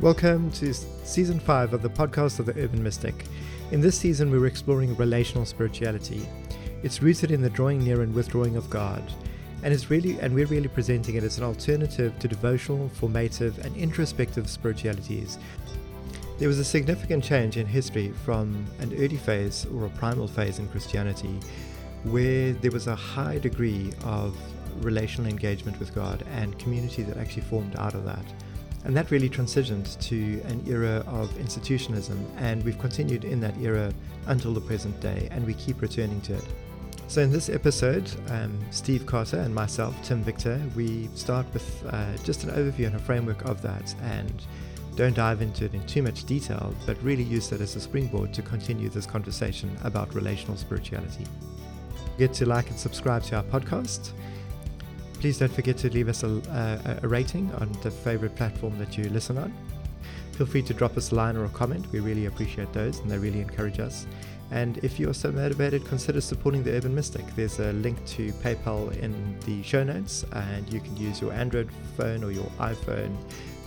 Welcome to season 5 of the podcast of the Urban Mystic. In this season, we are exploring relational spirituality. It's rooted in the drawing near and withdrawing of God, and it's really and we're really presenting it as an alternative to devotional, formative, and introspective spiritualities. There was a significant change in history from an early phase or a primal phase in Christianity where there was a high degree of relational engagement with God and community that actually formed out of that. And that really transitioned to an era of institutionalism, and we've continued in that era until the present day, and we keep returning to it. So, in this episode, um, Steve Carter and myself, Tim Victor, we start with uh, just an overview and a framework of that, and don't dive into it in too much detail, but really use that as a springboard to continue this conversation about relational spirituality. Get to like and subscribe to our podcast. Please don't forget to leave us a, a, rating on the favorite platform that you listen on. Feel free to drop us a line or a comment. We really appreciate those and they really encourage us. And if you are so motivated, consider supporting the Urban Mystic. There's a link to PayPal in the show notes, and you can use your Android phone or your iPhone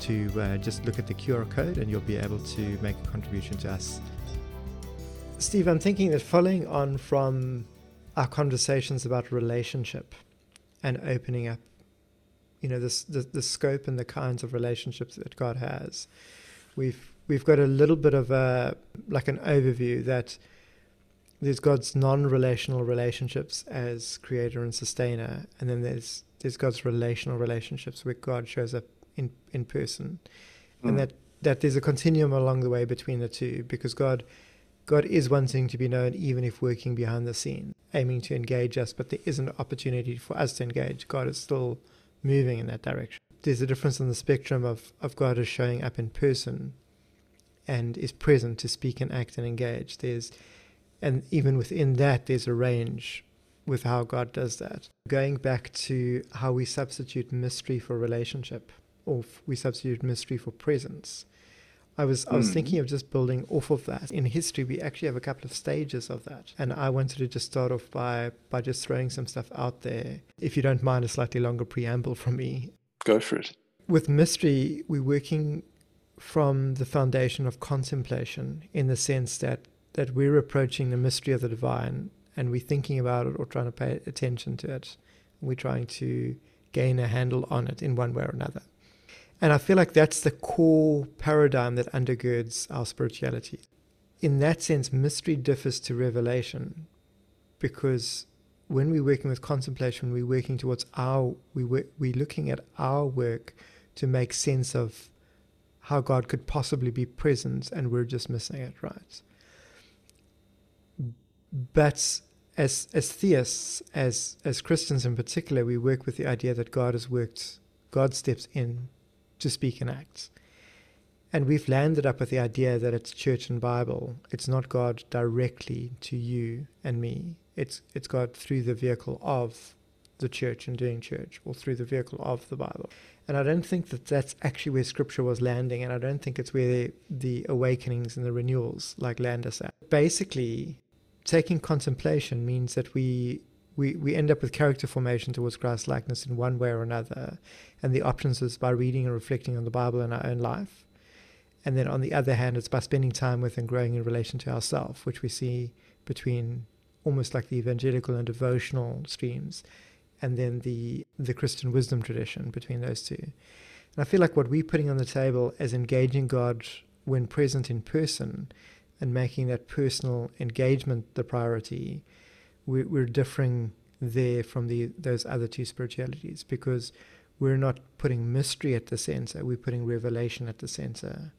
to uh, just look at the QR code and you'll be able to make a contribution to us. Steve, I'm thinking that following on from our conversations about relationship, and opening up you know this the, the scope and the kinds of relationships that God has. We've we've got a little bit of a like an overview that there's God's non-relational relationships as creator and sustainer, and then there's there's God's relational relationships where God shows up in in person, mm. and that that there's a continuum along the way between the two because God God is wanting to be known even if working behind the scene, aiming to engage us, but there isn't an opportunity for us to engage. God is still moving in that direction. There's a difference in the spectrum of, of God is showing up in person and is present to speak and act and engage. There's and even within that there's a range with how God does that. Going back to how we substitute mystery for relationship, or we substitute mystery for presence I was I was mm. thinking of just building off of that. In history, we actually have a couple of stages of that, and I wanted to just start off by by just throwing some stuff out there. If you don't mind, a slightly longer preamble from me. Go for it. With mystery, we're working from the foundation of contemplation, in the sense that that we're approaching the mystery of the divine, and we're thinking about it or trying to pay attention to it. We're trying to gain a handle on it in one way or another. And I feel like that's the core paradigm that undergirds our spirituality. In that sense, mystery differs to revelation because when we're working with contemplation, we're working towards our, we we're looking at our work to make sense of how God could possibly be present and we're just missing it, right? But as, as theists, as, as Christians in particular, we work with the idea that God has worked, God steps in to speak in Acts. And we've landed up with the idea that it's church and Bible. It's not God directly to you and me. It's it's God through the vehicle of the church and doing church, or through the vehicle of the Bible. And I don't think that that's actually where Scripture was landing, and I don't think it's where the, the awakenings and the renewals like land us at. Basically, taking contemplation means that we we, we end up with character formation towards Christ likeness in one way or another. And the options is by reading and reflecting on the Bible in our own life. And then on the other hand, it's by spending time with and growing in relation to ourselves, which we see between almost like the evangelical and devotional streams, and then the the Christian wisdom tradition between those two. And I feel like what we're putting on the table as engaging God when present in person and making that personal engagement the priority we, we're differing there from the those other two spiritualities because we're not putting mystery at the center, we're putting revelation at the center.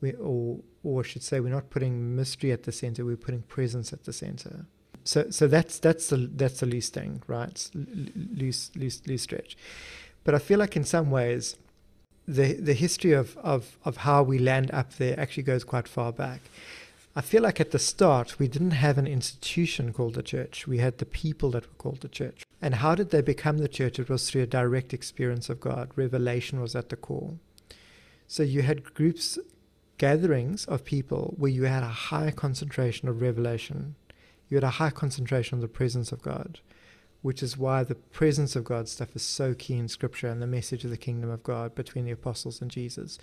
We, or, or I should say, we're not putting mystery at the center, we're putting presence at the center. So, so that's that's the that's the loose thing, right? Loose, loose, loose stretch. But I feel like in some ways, the the history of, of, of how we land up there actually goes quite far back. I feel like at the start, we didn't have an institution called the church. We had the people that were called the church. And how did they become the church? It was through a direct experience of God. Revelation was at the core. So you had groups, gatherings of people where you had a high concentration of revelation. You had a high concentration of the presence of God, which is why the presence of God stuff is so key in Scripture and the message of the kingdom of God between the apostles and Jesus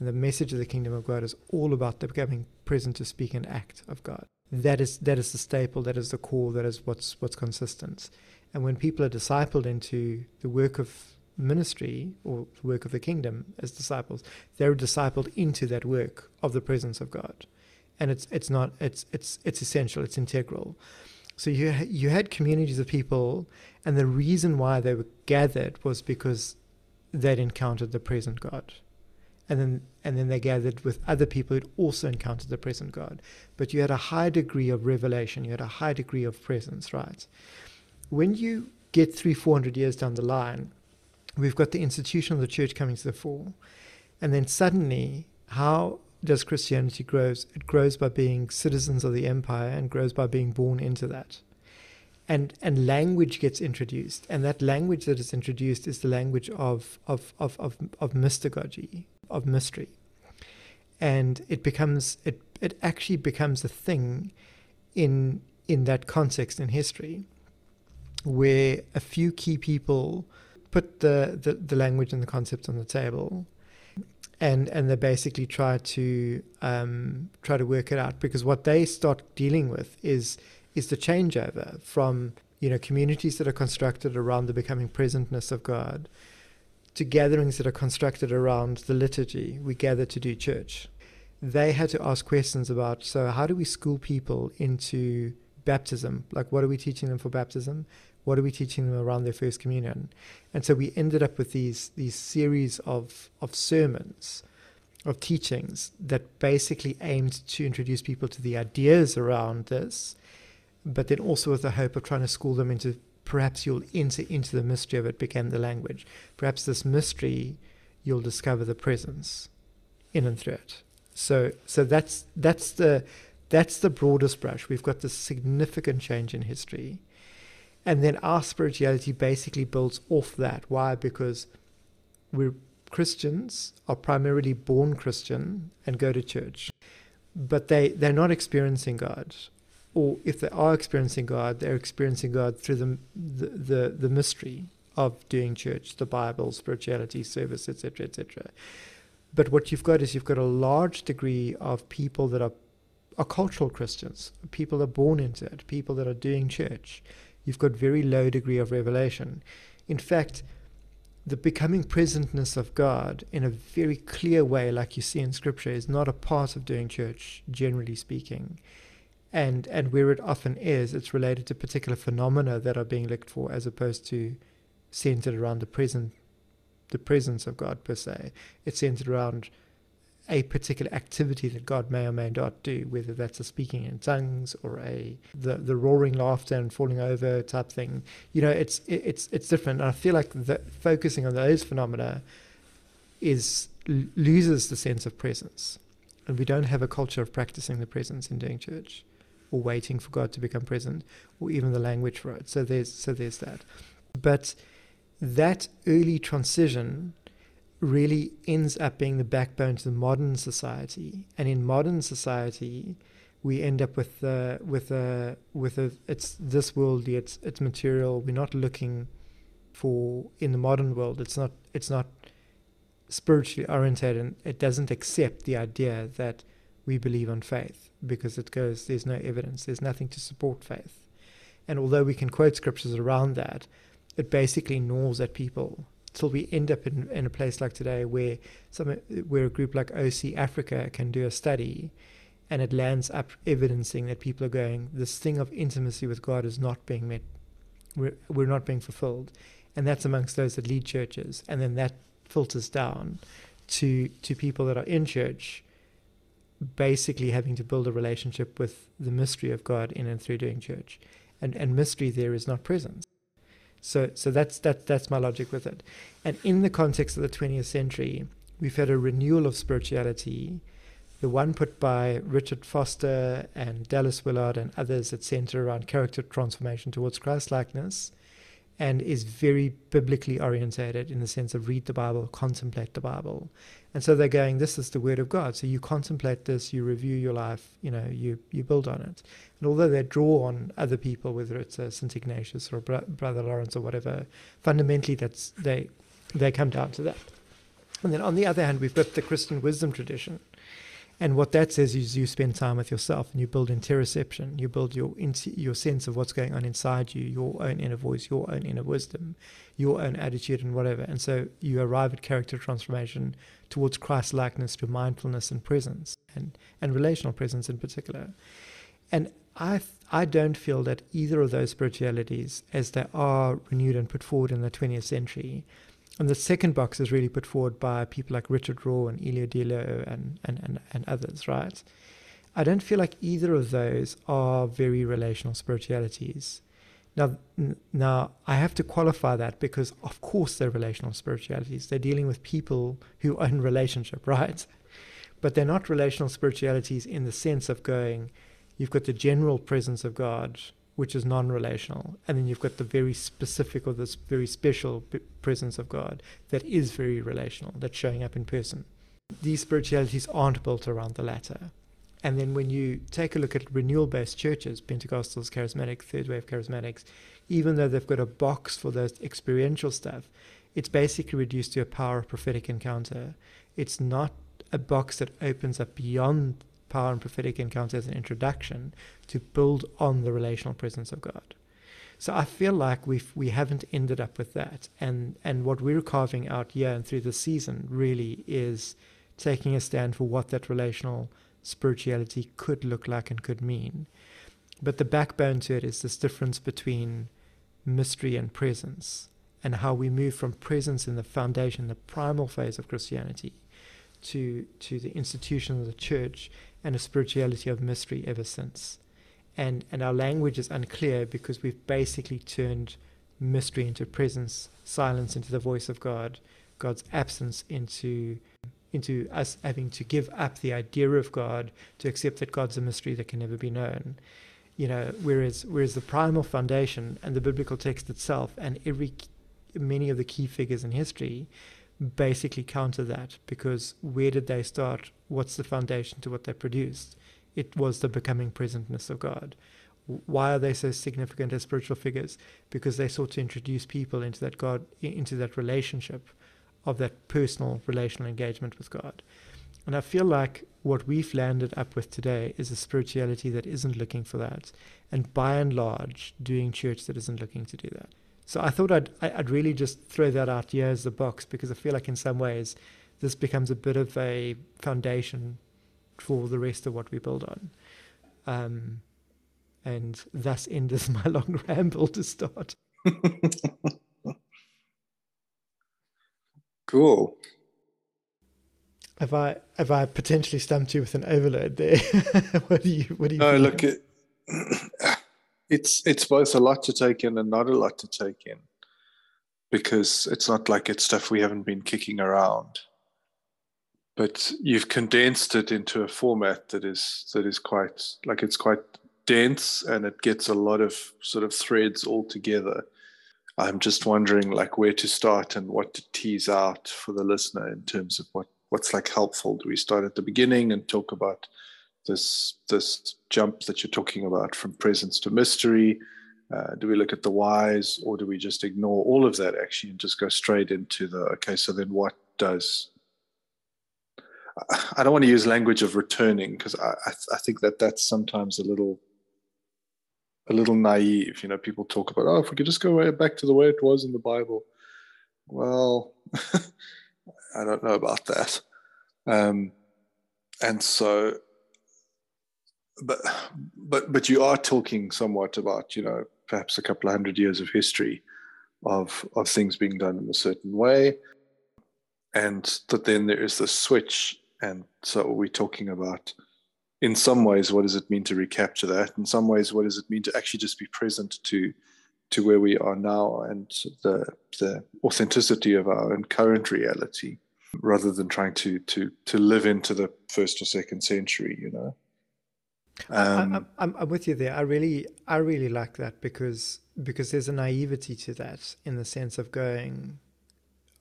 And the message of the kingdom of God is all about the becoming present to speak and act of God. That is that is the staple, that is the core, that is what's what's consistent. And when people are discipled into the work of ministry or the work of the kingdom as disciples, they're discipled into that work of the presence of God. And it's it's not it's it's it's essential, it's integral. So you you had communities of people, and the reason why they were gathered was because they'd encountered the present God and then and then they gathered with other people who'd also encountered the present God. But you had a high degree of revelation, you had a high degree of presence, right? When you get three, four hundred years down the line, we've got the institution of the church coming to the fore. And then suddenly, how does Christianity grow? It grows by being citizens of the empire and grows by being born into that. And, and language gets introduced, and that language that is introduced is the language of, of, of, of, of mystagogy, of mystery. And it becomes it it actually becomes a thing in in that context in history where a few key people put the, the, the language and the concepts on the table and and they basically try to um, try to work it out because what they start dealing with is is the changeover from you know communities that are constructed around the becoming presentness of God to gatherings that are constructed around the liturgy. We gather to do church. They had to ask questions about so, how do we school people into baptism? Like, what are we teaching them for baptism? What are we teaching them around their first communion? And so we ended up with these these series of of sermons, of teachings that basically aimed to introduce people to the ideas around this, but then also with the hope of trying to school them into perhaps you'll enter into the mystery of it became the language. Perhaps this mystery you'll discover the presence in and through it. So so that's that's the that's the broadest brush. We've got this significant change in history. And then our spirituality basically builds off that. Why? Because we're Christians are primarily born Christian and go to church. But they, they're not experiencing God or if they are experiencing God, they're experiencing God through the the, the, the mystery of doing church, the Bible, spirituality, service, etc., etc. But what you've got is you've got a large degree of people that are are cultural Christians, people that are born into it, people that are doing church. You've got very low degree of revelation. In fact, the becoming presentness of God in a very clear way, like you see in Scripture, is not a part of doing church, generally speaking and and where it often is, it's related to particular phenomena that are being looked for, as opposed to centered around the present, the presence of God per se. It's centered around a particular activity that God may or may not do, whether that's a speaking in tongues or a the, the roaring laughter and falling over type thing. You know, it's it, it's it's different. And I feel like the, focusing on those phenomena is loses the sense of presence, and we don't have a culture of practicing the presence in doing church or waiting for God to become present, or even the language for it. So there's so there's that. But that early transition really ends up being the backbone to the modern society. And in modern society, we end up with uh, with a with a it's this worldly, it's it's material. We're not looking for in the modern world. It's not it's not spiritually oriented, and it doesn't accept the idea that we believe on faith because it goes, there's no evidence, there's nothing to support faith. And although we can quote scriptures around that, it basically gnaws at people till we end up in, in a place like today where some where a group like OC Africa can do a study and it lands up evidencing that people are going, this thing of intimacy with God is not being met. We're, we're not being fulfilled. And that's amongst those that lead churches. And then that filters down to to people that are in church basically having to build a relationship with the mystery of God in and through doing church. And and mystery there is not presence. So so that's that that's my logic with it. And in the context of the twentieth century, we've had a renewal of spirituality, the one put by Richard Foster and Dallas Willard and others that center around character transformation towards Christ likeness and is very biblically orientated in the sense of read the Bible, contemplate the Bible. And so they're going, this is the word of God. So you contemplate this, you review your life, you know, you, you build on it. And although they draw on other people, whether it's uh, St. Ignatius or Bro- Brother Lawrence or whatever, fundamentally that's they they come down to that. And then on the other hand, we've got the Christian wisdom tradition. And what that says is you spend time with yourself and you build interoception. You build your your sense of what's going on inside you, your own inner voice, your own inner wisdom, your own attitude and whatever. And so you arrive at character transformation towards Christ likeness through mindfulness and presence and, and relational presence in particular. And I I don't feel that either of those spiritualities, as they are renewed and put forward in the 20th century, and the second box is really put forward by people like Richard Rohr and Ilia Delio and, and, and, and others, right? I don't feel like either of those are very relational spiritualities. Now, now I have to qualify that because, of course, they're relational spiritualities. They're dealing with people who are in relationship, right? But they're not relational spiritualities in the sense of going, you've got the general presence of God which is non-relational, and then you've got the very specific or this very special presence of God that is very relational, that's showing up in person. These spiritualities aren't built around the latter. And then when you take a look at renewal-based churches, Pentecostals, Charismatic, Third Wave Charismatics, even though they've got a box for those experiential stuff, it's basically reduced to a power of prophetic encounter. It's not a box that opens up beyond power and prophetic encounter as an introduction to build on the relational presence of God. So I feel like we've we haven't ended up with that, and and what we're carving out here and through the season really is taking a stand for what that relational spirituality could look like and could mean. But the backbone to it is this difference between mystery and presence, and how we move from presence in the foundation, the primal phase of Christianity, to to the institution of the church and a spirituality of mystery ever since. And, and our language is unclear because we've basically turned mystery into presence, silence into the voice of God, God's absence into into us having to give up the idea of God to accept that God's a mystery that can never be known. You know, whereas whereas the primal foundation and the biblical text itself and every many of the key figures in history basically counter that because where did they start? What's the foundation to what they produced? It was the becoming presentness of God. Why are they so significant as spiritual figures? Because they sought to introduce people into that God, into that relationship of that personal relational engagement with God. And I feel like what we've landed up with today is a spirituality that isn't looking for that, and by and large, doing church that isn't looking to do that. So I thought I'd I'd really just throw that out here as the box because I feel like in some ways this becomes a bit of a foundation for the rest of what we build on. Um, and thus ends my long ramble to start. cool. Have I have I potentially stumped you with an overload there? what do you what do you? No, look, it, it's it's both a lot to take in and not a lot to take in because it's not like it's stuff we haven't been kicking around but you've condensed it into a format that is that is quite like it's quite dense and it gets a lot of sort of threads all together i'm just wondering like where to start and what to tease out for the listener in terms of what what's like helpful do we start at the beginning and talk about this this jump that you're talking about from presence to mystery? Uh, do we look at the whys, or do we just ignore all of that actually and just go straight into the okay? So then, what does I don't want to use language of returning because I, I, think that that's sometimes a little a little naive. You know, people talk about oh, if we could just go back to the way it was in the Bible. Well, I don't know about that. Um, and so but but but you are talking somewhat about you know perhaps a couple of hundred years of history of of things being done in a certain way and that then there is the switch and so we're talking about in some ways what does it mean to recapture that in some ways what does it mean to actually just be present to to where we are now and the the authenticity of our own current reality rather than trying to to to live into the first or second century you know um, I, I'm, I'm with you there. I really, I really like that because because there's a naivety to that in the sense of going,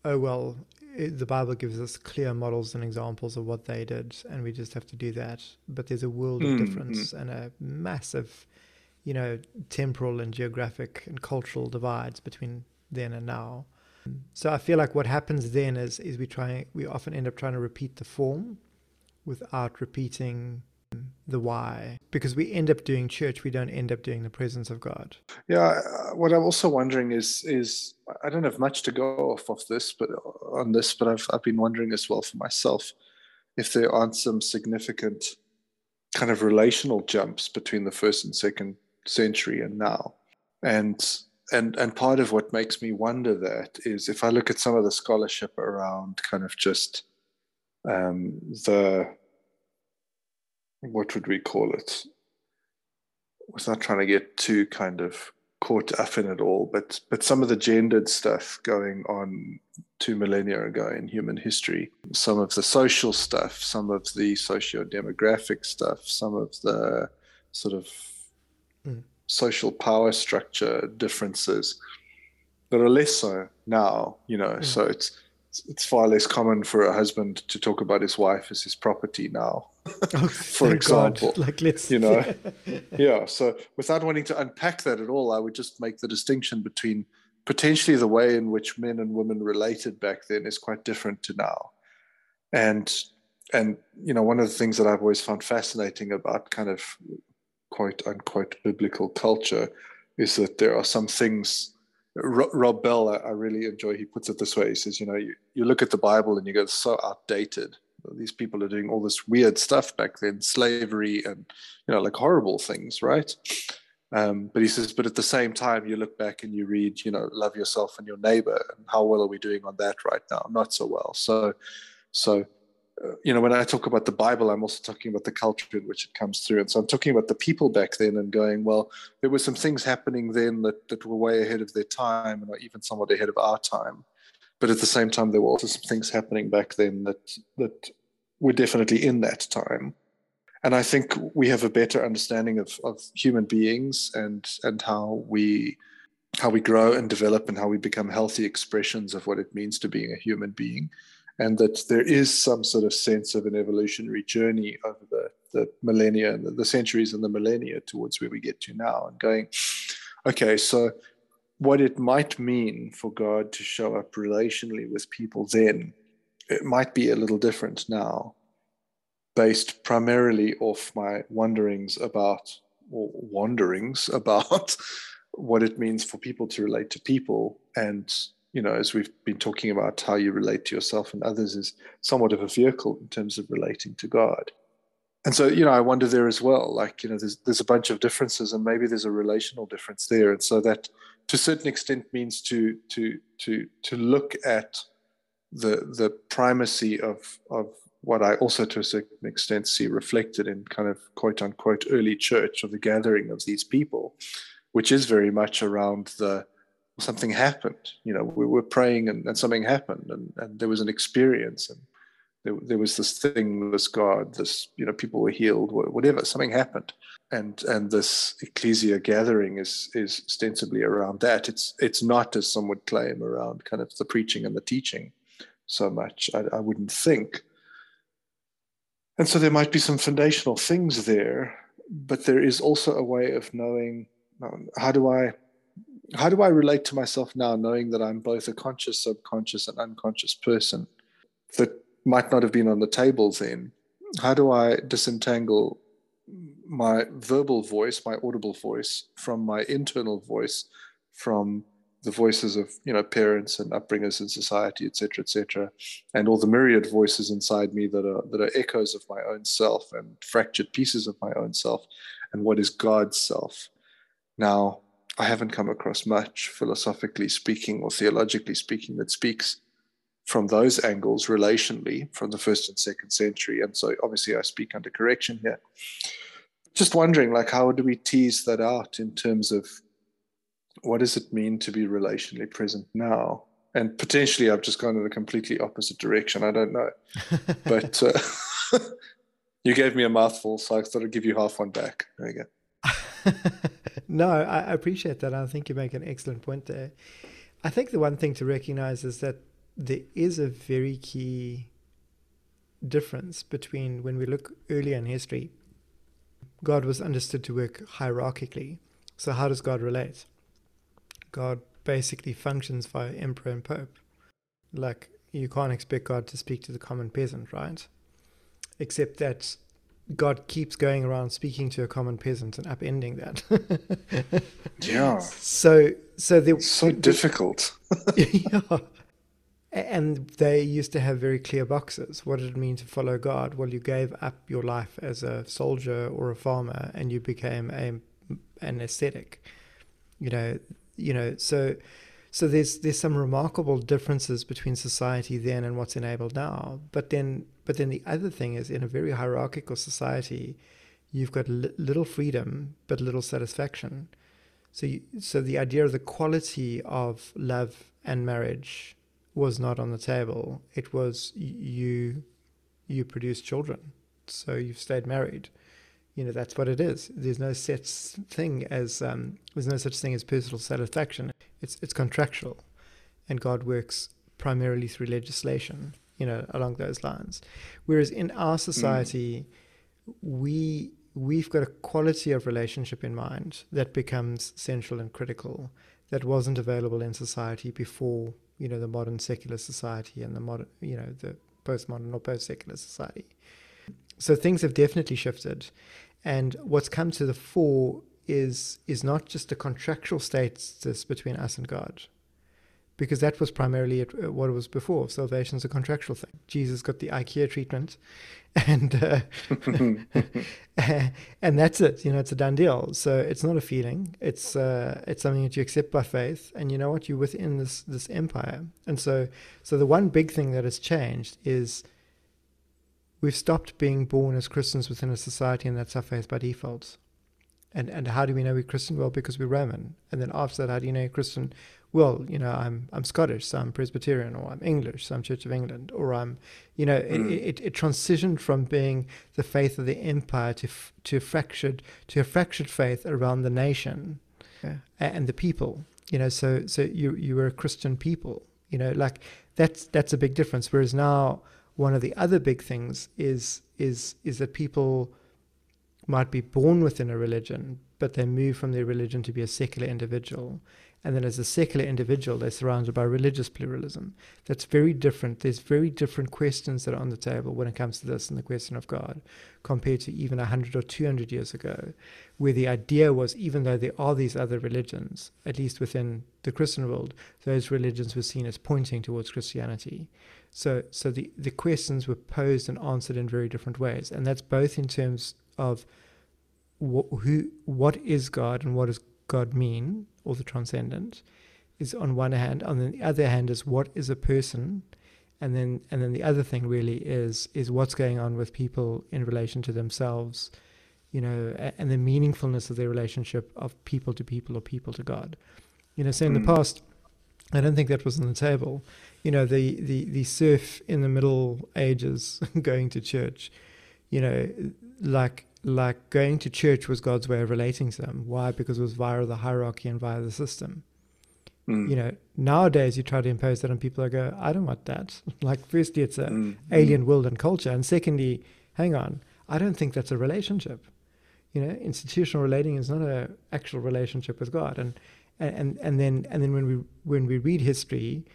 oh well, the Bible gives us clear models and examples of what they did, and we just have to do that. But there's a world of mm, difference mm. and a massive, you know, temporal and geographic and cultural divides between then and now. So I feel like what happens then is is we try we often end up trying to repeat the form without repeating the why. Because we end up doing church we don't end up doing the presence of god. Yeah what i'm also wondering is is i don't have much to go off of this but on this but i've, I've been wondering as well for myself if there aren't some significant kind of relational jumps between the first and second century and now. And and and part of what makes me wonder that is if i look at some of the scholarship around kind of just um, the what would we call it? I was not trying to get too kind of caught up in it all, but but some of the gendered stuff going on two millennia ago in human history, some of the social stuff, some of the socio-demographic stuff, some of the sort of mm. social power structure differences that are less so now, you know. Mm. So it's it's far less common for a husband to talk about his wife as his property now oh, for example God. like let's you know yeah so without wanting to unpack that at all i would just make the distinction between potentially the way in which men and women related back then is quite different to now and and you know one of the things that i've always found fascinating about kind of quote unquote biblical culture is that there are some things Rob Bell, I really enjoy. He puts it this way: he says, you know, you, you look at the Bible and you go, so outdated. These people are doing all this weird stuff back then, slavery and you know, like horrible things, right? Um, but he says, but at the same time, you look back and you read, you know, love yourself and your neighbor, and how well are we doing on that right now? Not so well. So, so uh, you know, when I talk about the Bible, I'm also talking about the culture in which it comes through. And so I'm talking about the people back then and going, well, there were some things happening then that, that were way ahead of their time and even somewhat ahead of our time. But at the same time, there were also some things happening back then that that were definitely in that time. And I think we have a better understanding of, of human beings and and how we how we grow and develop and how we become healthy expressions of what it means to being a human being and that there is some sort of sense of an evolutionary journey over the, the millennia and the, the centuries and the millennia towards where we get to now and going, okay, so what it might mean for God to show up relationally with people then, it might be a little different now, based primarily off my wonderings about, or wanderings about what it means for people to relate to people and you know, as we've been talking about how you relate to yourself and others is somewhat of a vehicle in terms of relating to God. And so, you know, I wonder there as well, like, you know, there's there's a bunch of differences and maybe there's a relational difference there. And so that to a certain extent means to to to to look at the the primacy of of what I also to a certain extent see reflected in kind of quote unquote early church or the gathering of these people, which is very much around the something happened. You know, we were praying and, and something happened, and, and there was an experience, and there, there was this thing, this God, this you know, people were healed, whatever. Something happened, and and this ecclesia gathering is is ostensibly around that. It's it's not, as some would claim, around kind of the preaching and the teaching so much. I, I wouldn't think. And so there might be some foundational things there, but there is also a way of knowing um, how do I how do I relate to myself now, knowing that I'm both a conscious, subconscious, and unconscious person that might not have been on the table then? How do I disentangle my verbal voice, my audible voice, from my internal voice, from the voices of you know parents and upbringers in society, etc., etc., and all the myriad voices inside me that are that are echoes of my own self and fractured pieces of my own self, and what is God's self? Now, I haven't come across much, philosophically speaking or theologically speaking, that speaks from those angles relationally from the first and second century. And so obviously I speak under correction here. Just wondering, like, how do we tease that out in terms of what does it mean to be relationally present now? And potentially I've just gone in a completely opposite direction. I don't know. but uh, you gave me a mouthful, so I thought I'd give you half one back. There you go. no, I, appreciate that. I think you make an excellent point there. I think the one thing to recognize is that there is a very key difference between when we look earlier in history, God was understood to work hierarchically. So, how does God relate? God basically functions via emperor and pope. Like you can't expect God to speak to the common peasant, right? Except that God keeps going around speaking to a common peasant and upending that. yeah. So so they so difficult. yeah. And they used to have very clear boxes. What did it mean to follow God? Well, you gave up your life as a soldier or a farmer, and you became a an ascetic. You know, you know. So, so there's there's some remarkable differences between society then and what's enabled now. But then, but then the other thing is, in a very hierarchical society, you've got li- little freedom but little satisfaction. So, you, so the idea of the quality of love and marriage was not on the table. It was you you produce children, so you've stayed married. You know that's what it is. There's no such thing as um, there's no such thing as personal satisfaction. It's it's contractual, and God works primarily through legislation. You know along those lines. Whereas in our mm. society, mm. we we've got a quality of relationship in mind that becomes central and critical that wasn't available in society before you know the modern secular society and the modern you know the postmodern or post secular society. So things have definitely shifted, and what's come to the fore is is not just a contractual status between us and God, because that was primarily uh, what it was before. Salvation is a contractual thing. Jesus got the IKEA treatment, and uh, and that's it. You know, it's a done deal. So it's not a feeling. It's uh, it's something that you accept by faith, and you know what? You're within this this empire. And so so the one big thing that has changed is we've stopped being born as Christians within a society, and that's our faith by default. And and how do we know we're Christian? Well, because we're Roman. And then after that, how do you know you're Christian? well, you know, I'm I'm Scottish, so I'm Presbyterian, or I'm English, so I'm Church of England, or I'm, you know, mm. it, it, it, transitioned from being the faith of the empire to to a fractured to a fractured faith around the nation yeah. and the people. You know, so so you you were a Christian people. You know, like that's that's a big difference. Whereas now, one of the other big things is is is that people might be born within a religion, but they move from their religion to be a secular individual and then as a secular individual, they're surrounded by religious pluralism. That's very different. There's very different questions that are on the table when it comes to this and the question of God compared to even 100 or 200 years ago, where the idea was even though there are these other religions, at least within the Christian world, those religions were seen as pointing towards Christianity. So, so the, the questions were posed and answered in very different ways. And that's both in terms of wh- who, what is God and what does God mean or the transcendent is on one hand. On the other hand is what is a person, and then and then the other thing really is is what's going on with people in relation to themselves, you know, and the meaningfulness of their relationship of people to people or people to God. You know, so in mm. the past, I don't think that was on the table. You know, the the the serf in the Middle Ages going to church, you know, like like going to church was God's way of relating to them. Why? Because it was via the hierarchy and via the system. Mm. You know, nowadays you try to impose that on people. I go, I don't want that. like, firstly, it's an mm. alien world and culture, and secondly, hang on, I don't think that's a relationship. You know, institutional relating is not an actual relationship with God. And and and then and then when we when we read history,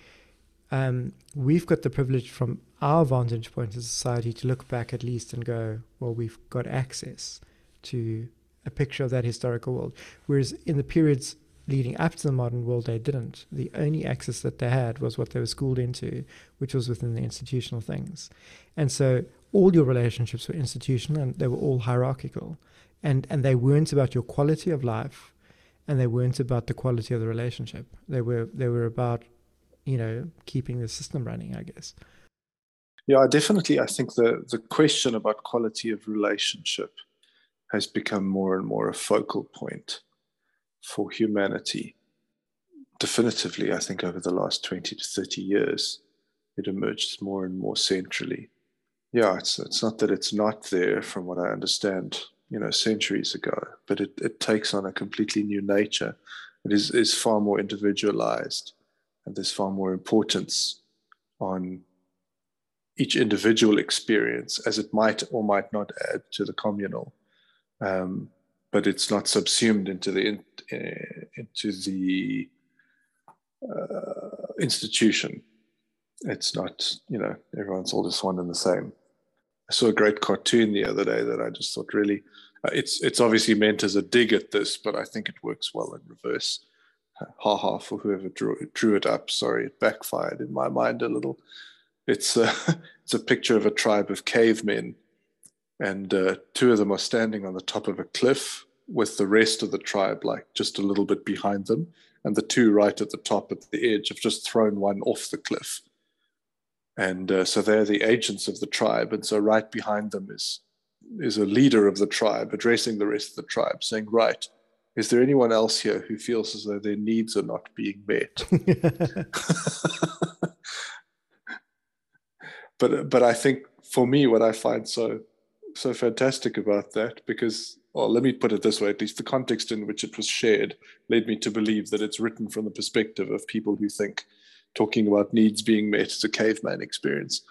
um, we've got the privilege from our vantage point as society to look back at least and go, well, we've got access to a picture of that historical world. Whereas in the periods leading up to the modern world, they didn't. The only access that they had was what they were schooled into, which was within the institutional things. And so all your relationships were institutional and they were all hierarchical. And, and they weren't about your quality of life and they weren't about the quality of the relationship. They were, they were about, you know, keeping the system running, I guess. Yeah, definitely. I think the, the question about quality of relationship has become more and more a focal point for humanity. Definitively, I think over the last 20 to 30 years, it emerged more and more centrally. Yeah, it's, it's not that it's not there from what I understand, you know, centuries ago, but it, it takes on a completely new nature. It is, is far more individualized and there's far more importance on each individual experience as it might or might not add to the communal. Um, but it's not subsumed into the in, uh, into the uh, institution. It's not, you know, everyone's all just one and the same. I saw a great cartoon the other day that I just thought really, uh, it's it's obviously meant as a dig at this, but I think it works well in reverse. Ha ha for whoever drew drew it up. Sorry, it backfired in my mind a little. It's a it's a picture of a tribe of cavemen, and uh, two of them are standing on the top of a cliff with the rest of the tribe like just a little bit behind them, and the two right at the top at the edge have just thrown one off the cliff and uh, so they're the agents of the tribe and so right behind them is is a leader of the tribe addressing the rest of the tribe saying right is there anyone else here who feels as though their needs are not being met but but i think for me what i find so so fantastic about that because well let me put it this way at least the context in which it was shared led me to believe that it's written from the perspective of people who think talking about needs being met is a caveman experience.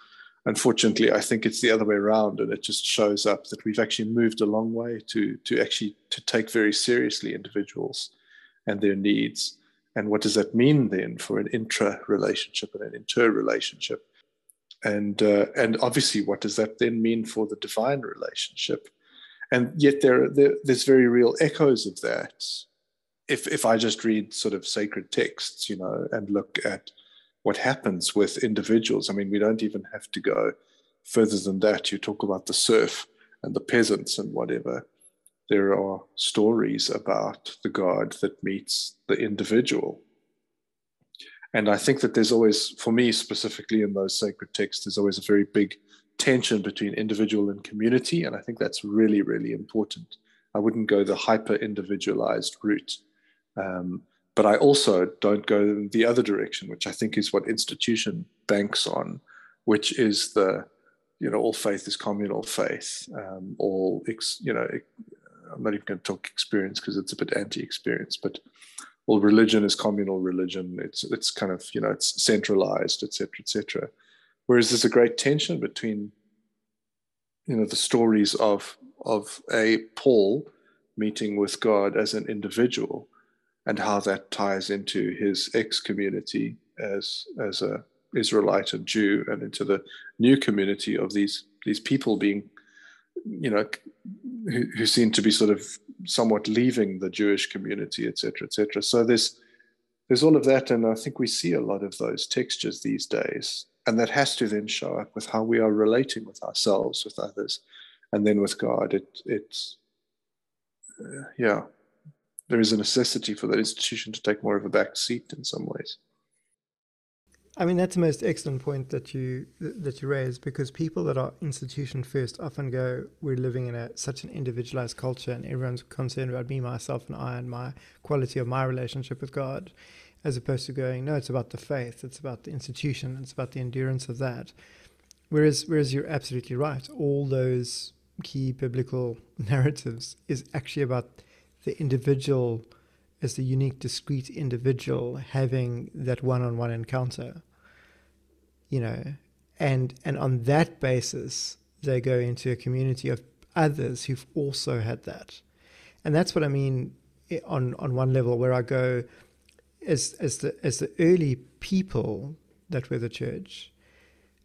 Unfortunately, I think it's the other way around, and it just shows up that we've actually moved a long way to to actually to take very seriously individuals and their needs. And what does that mean then for an intra relationship and an inter relationship? And uh, and obviously, what does that then mean for the divine relationship? And yet, there, there there's very real echoes of that. If if I just read sort of sacred texts, you know, and look at what happens with individuals. I mean, we don't even have to go further than that. You talk about the serf and the peasants and whatever. There are stories about the God that meets the individual. And I think that there's always, for me specifically in those sacred texts, there's always a very big tension between individual and community. And I think that's really, really important. I wouldn't go the hyper individualized route. Um, but I also don't go the other direction, which I think is what institution banks on, which is the, you know, all faith is communal faith. Um, all, ex, you know, I'm not even going to talk experience because it's a bit anti-experience, but all religion is communal religion. It's it's kind of you know it's centralized, etc., etc. Whereas there's a great tension between, you know, the stories of of a Paul meeting with God as an individual and how that ties into his ex community as as a Israelite and Jew, and into the new community of these these people being, you know, who, who seem to be sort of somewhat leaving the Jewish community, etc., etc. So there's there's all of that, and I think we see a lot of those textures these days, and that has to then show up with how we are relating with ourselves, with others, and then with God. It it's uh, yeah, there is a necessity for that institution to take more of a back seat in some ways. I mean that's the most excellent point that you that you raise because people that are institution first often go we're living in a such an individualized culture and everyone's concerned about me myself and I and my quality of my relationship with God as opposed to going no it's about the faith it's about the institution it's about the endurance of that whereas whereas you're absolutely right all those key biblical narratives is actually about the individual as the unique, discrete individual having that one-on-one encounter. You know, and and on that basis, they go into a community of others who've also had that, and that's what I mean eh, on on one level where I go as as the as the early people that were the church,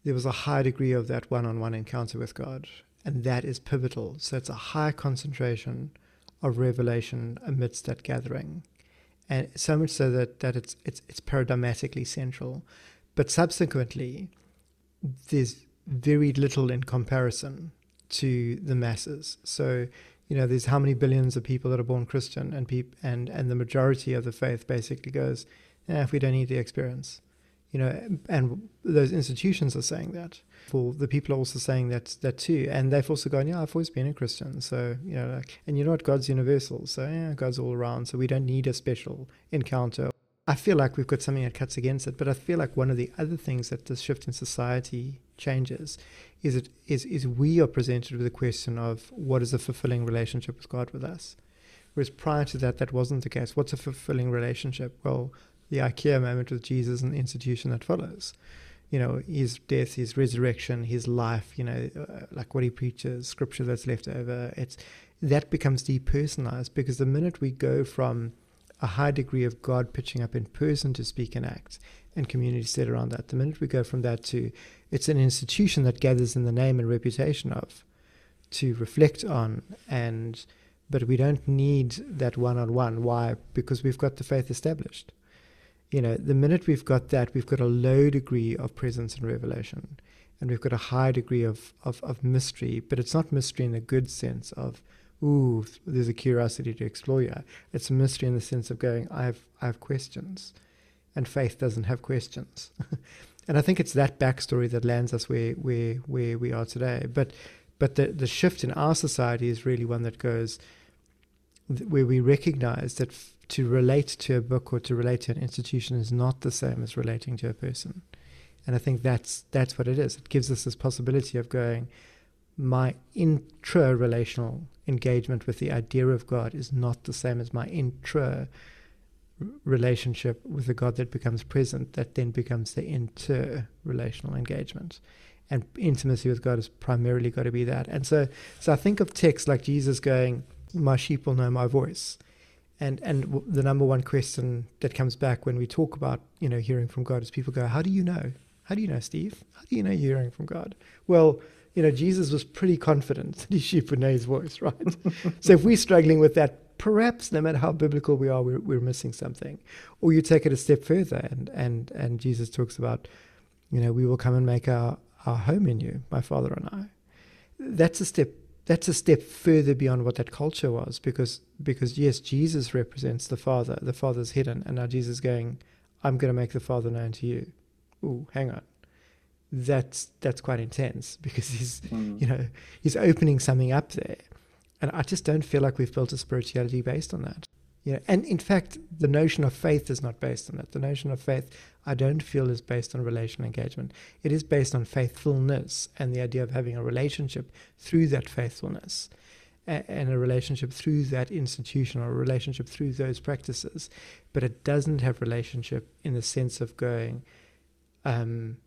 there was a high degree of that one-on-one encounter with God, and that is pivotal. So it's a high concentration of revelation amidst that gathering. And so much so that, that it's, it's, it's paradigmatically central. But subsequently, there's very little in comparison to the masses. So, you know, there's how many billions of people that are born Christian, and peop- and and the majority of the faith basically goes, eh, if we don't need the experience, you know, and those institutions are saying that. People, the people are also saying that that too, and they've also gone, yeah, I've always been a Christian, so you know, like, and you know what, God's universal, so yeah, God's all around, so we don't need a special encounter. I feel like we've got something that cuts against it, but I feel like one of the other things that this shift in society changes is it is is we are presented with the question of what is a fulfilling relationship with God with us, whereas prior to that, that wasn't the case. What's a fulfilling relationship? Well, the IKEA moment with Jesus and the institution that follows you know, his death, his resurrection, his life, you know, uh, like what he preaches, scripture that's left over. It's that becomes depersonalized because the minute we go from a high degree of God pitching up in person to speak and act, and community set around that. The minute we go from that to it's an institution that gathers in the name and reputation of, to reflect on, and but we don't need that one on one. Why? Because we've got the faith established. You know, the minute we've got that, we've got a low degree of presence and revelation and we've got a high degree of, of, of mystery, but it's not mystery in a good sense of, ooh, there's a curiosity to explore here. It's a mystery in the sense of going, I have, I have questions, and faith doesn't have questions. and I think it's that backstory that lands us where, where, where we are today. But, but the, the shift in our society is really one that goes, where we recognize that to relate to a book or to relate to an institution is not the same as relating to a person. And I think that's that's what it is. It gives us this possibility of going, my intra relational engagement with the idea of God is not the same as my intra relationship with the God that becomes present, that then becomes the inter relational engagement. And intimacy with God has primarily got to be that. And so, so I think of texts like Jesus going, "My sheep will know my voice," and and the number one question that comes back when we talk about you know hearing from God is people go, "How do you know?" How do you know, Steve? How do you know you're hearing from God? Well, you know, Jesus was pretty confident that his sheep would know his voice, right? so if we're struggling with that, perhaps no matter how biblical we are, we're, we're missing something. Or you take it a step further, and, and, and Jesus talks about, you know, we will come and make our, our home in you, my Father and I. That's a step. That's a step further beyond what that culture was, because because yes, Jesus represents the Father. The Father's hidden, and now Jesus is going, I'm going to make the Father known to you ooh, hang on. That's that's quite intense because he's mm. you know he's opening something up there, and I just don't feel like we've built a spirituality based on that. You know, and in fact, the notion of faith is not based on that. The notion of faith, I don't feel, is based on relational engagement. It is based on faithfulness and the idea of having a relationship through that faithfulness and a relationship through that institution or a relationship through those practices. But it doesn't have relationship in the sense of going, um,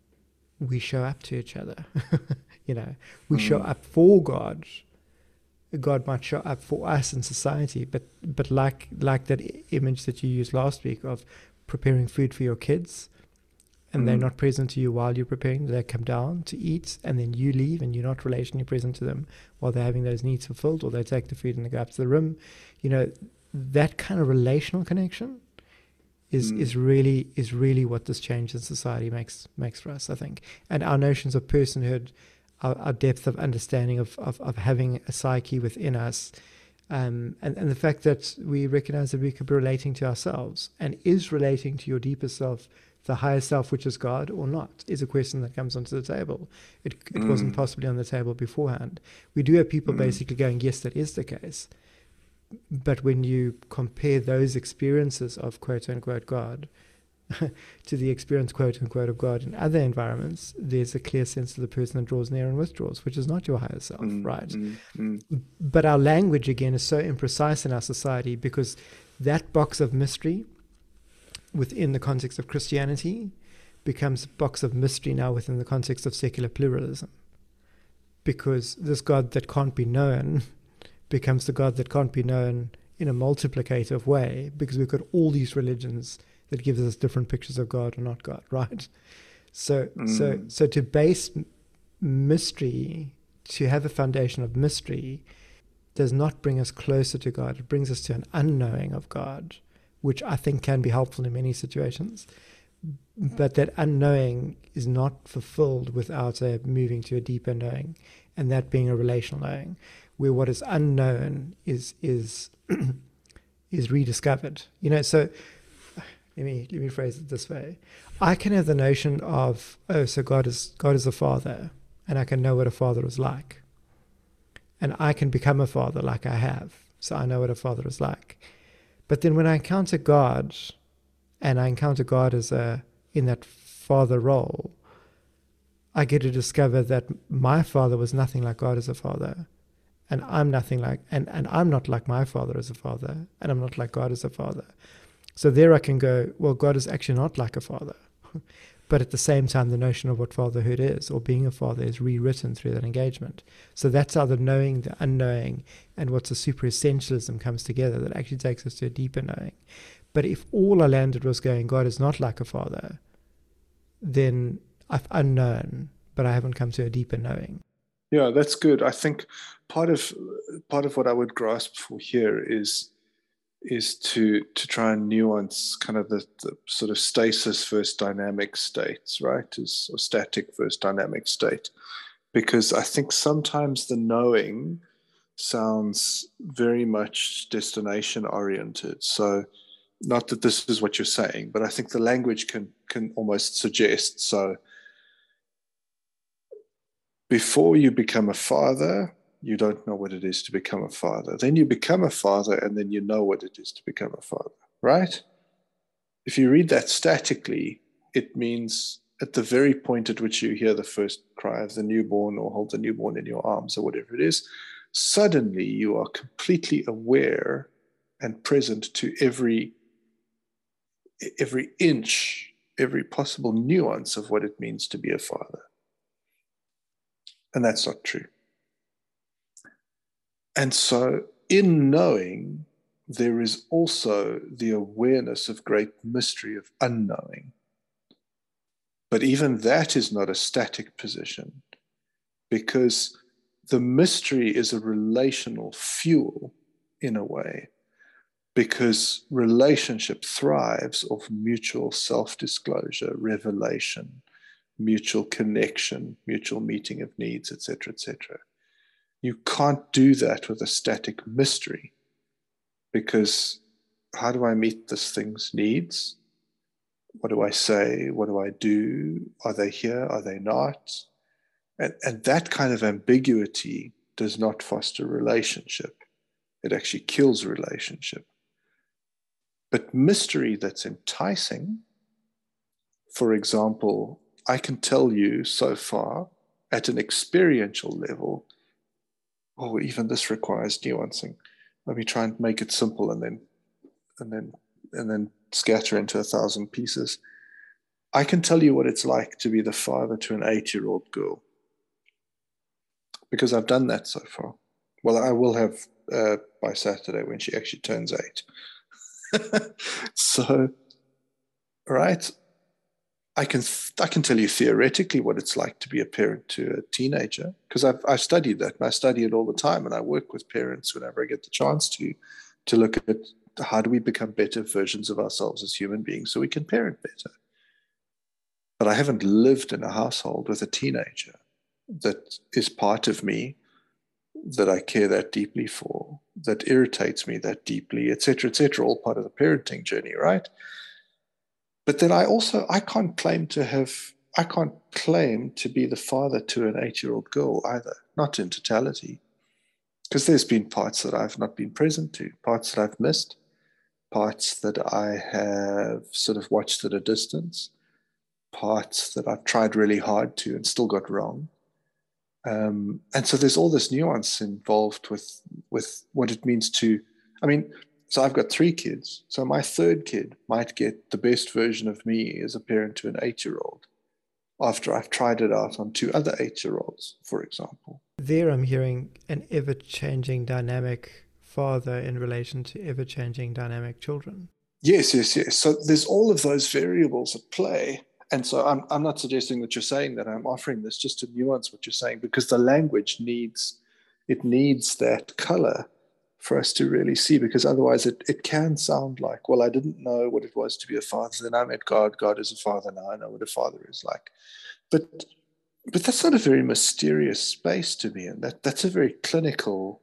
we show up to each other. you know, we mm. show up for God. God might show up for us in society, but but like like that image that you used last week of preparing food for your kids, and mm. they're not present to you while you're preparing. They come down to eat, and then you leave, and you're not relationally present to them while they're having those needs fulfilled, or they take the food and they go up to the room. You know, that kind of relational connection is mm. is really is really what this change in society makes makes for us, I think. And our notions of personhood, our, our depth of understanding of, of, of having a psyche within us, um, and, and the fact that we recognize that we could be relating to ourselves and is relating to your deeper self, the higher self, which is God, or not, is a question that comes onto the table. It, it mm. wasn't possibly on the table beforehand. We do have people mm. basically going, yes, that is the case but when you compare those experiences of quote unquote God to the experience quote unquote of God in other environments, there's a clear sense of the person that draws near and withdraws, which is not your higher self, mm, right? Mm, mm. But our language again is so imprecise in our society because that box of mystery within the context of Christianity becomes a box of mystery now within the context of secular pluralism. Because this God that can't be known becomes the God that can't be known in a multiplicative way because we've got all these religions that gives us different pictures of God or not God, right? So, mm. so, so to base mystery, to have a foundation of mystery, does not bring us closer to God. It brings us to an unknowing of God, which I think can be helpful in many situations. But that unknowing is not fulfilled without a moving to a deeper knowing, and that being a relational knowing where what is unknown is is is rediscovered. You know, so let me let me phrase it this way. I can have the notion of, oh, so God is God is a father, and I can know what a father is like. And I can become a father like I have. So I know what a father is like. But then when I encounter God and I encounter God as a in that father role, I get to discover that my father was nothing like God as a father and I'm nothing like and, and I'm not like my father as a father, and I'm not like God as a father. So there I can go, well, God is actually not like a father. but at the same time, the notion of what fatherhood is or being a father is rewritten through that engagement. So that's how the knowing, the unknowing, and what's a super essentialism comes together that actually takes us to a deeper knowing. But if all I landed was going, God is not like a father, then I've unknown, but I haven't come to a deeper knowing. Yeah, that's good. I think part of part of what I would grasp for here is is to to try and nuance kind of the, the sort of stasis versus dynamic states, right? Is or static versus dynamic state, because I think sometimes the knowing sounds very much destination oriented. So, not that this is what you're saying, but I think the language can can almost suggest so before you become a father, you don't know what it is to become a father. Then you become a father, and then you know what it is to become a father, right? If you read that statically, it means at the very point at which you hear the first cry of the newborn or hold the newborn in your arms or whatever it is, suddenly you are completely aware and present to every every inch, every possible nuance of what it means to be a father. And that's not true. And so, in knowing, there is also the awareness of great mystery of unknowing. But even that is not a static position because the mystery is a relational fuel in a way, because relationship thrives off mutual self disclosure, revelation, mutual connection, mutual meeting of needs, etc., etc. You can't do that with a static mystery because how do I meet this thing's needs? What do I say? What do I do? Are they here? Are they not? And, and that kind of ambiguity does not foster relationship. It actually kills relationship. But mystery that's enticing, for example, I can tell you so far at an experiential level, oh, even this requires nuancing. Let me try and make it simple and then and then and then scatter into a thousand pieces. I can tell you what it's like to be the father to an eight-year-old girl. Because I've done that so far. Well, I will have uh, by Saturday when she actually turns eight. so, right, I can I can tell you theoretically what it's like to be a parent to a teenager because I've I've studied that and I study it all the time and I work with parents whenever I get the chance to to look at how do we become better versions of ourselves as human beings so we can parent better. But I haven't lived in a household with a teenager that is part of me that I care that deeply for, that irritates me that deeply, etc., etc., all part of the parenting journey, right? But then I also I can't claim to have I can't claim to be the father to an eight-year-old girl either, not in totality. Because there's been parts that I've not been present to, parts that I've missed, parts that I have sort of watched at a distance, parts that I've tried really hard to and still got wrong. Um, and so there's all this nuance involved with with what it means to. I mean, so I've got three kids. So my third kid might get the best version of me as a parent to an eight year old after I've tried it out on two other eight year olds, for example. There, I'm hearing an ever changing dynamic father in relation to ever changing dynamic children. Yes, yes, yes. So there's all of those variables at play. And so I'm, I'm not suggesting that you're saying that I'm offering this just to nuance what you're saying because the language needs it needs that color for us to really see because otherwise it, it can sound like well i didn't know what it was to be a father then i met god god is a father now i know what a father is like. But but that's not a very mysterious space to be in. That that's a very clinical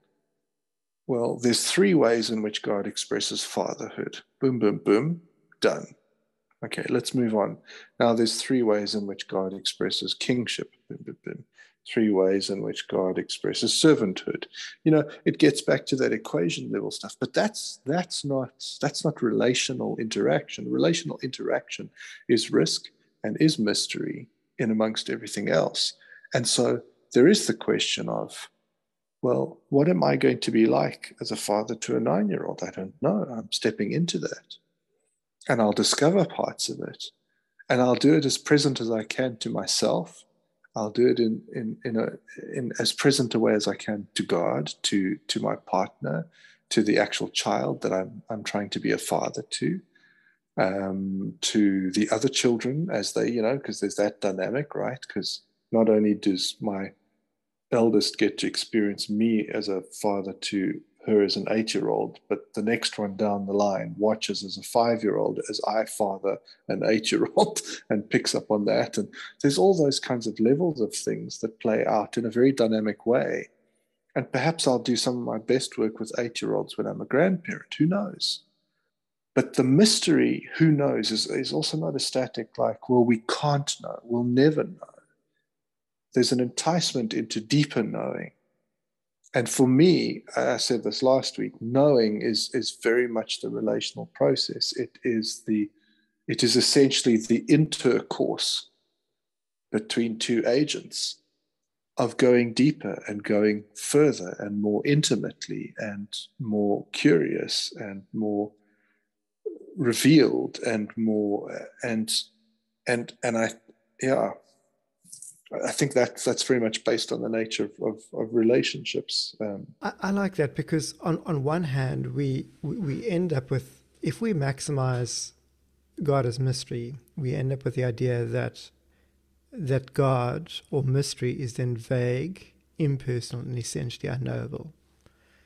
well there's three ways in which god expresses fatherhood. Boom boom boom done. Okay let's move on. Now there's three ways in which god expresses kingship. Boom boom boom three ways in which God expresses servanthood. You know, it gets back to that equation level stuff, but that's that's not that's not relational interaction. Relational interaction is risk and is mystery in amongst everything else. And so there is the question of, well, what am I going to be like as a father to a nine-year-old? I don't know. I'm stepping into that. And I'll discover parts of it. And I'll do it as present as I can to myself I'll do it in in in a in as present a way as I can to God, to to my partner, to the actual child that I'm I'm trying to be a father to. um, to the other children as they, you know, because there's that dynamic, right? Because not only does my eldest get to experience me as a father to her as an eight year old, but the next one down the line watches as a five year old as I father an eight year old and picks up on that. And there's all those kinds of levels of things that play out in a very dynamic way. And perhaps I'll do some of my best work with eight year olds when I'm a grandparent. Who knows? But the mystery, who knows, is, is also not a static like, well, we can't know, we'll never know. There's an enticement into deeper knowing and for me, uh, I said this last week, knowing is is very much the relational process. It is the it is essentially the intercourse between two agents of going deeper and going further and more intimately and more curious and more revealed and more and and and I yeah I think that's that's very much based on the nature of, of, of relationships. Um, I, I, like that because on, on one hand we, we we end up with if we maximize God as mystery, we end up with the idea that that God or mystery is then vague, impersonal, and essentially unknowable.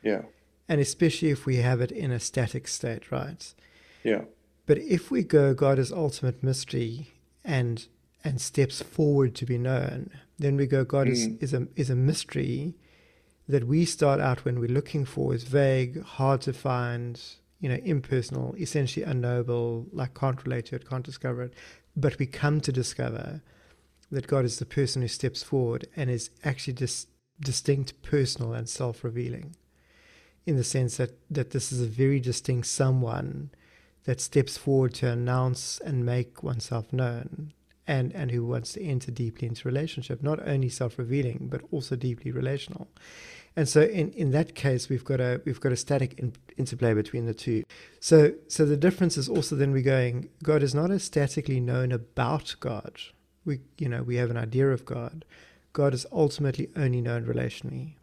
Yeah. And especially if we have it in a static state, right? Yeah. But if we go God as ultimate mystery and and steps forward to be known, then we go, God mm. is, is, a, is a mystery that we start out when we're looking for is vague, hard to find, you know, impersonal, essentially unknowable, like can't relate to it, can't discover it. But we come to discover that God is the person who steps forward and is actually dis- distinct, personal, and self revealing in the sense that, that this is a very distinct someone that steps forward to announce and make oneself known and and who wants to enter deeply into relationship, not only self-revealing but also deeply relational. And so in, in that case, we've got a we've got a static in, interplay between the two. So so the difference is also then we're going God is not as statically known about God. We you know we have an idea of God. God is ultimately only known relationally.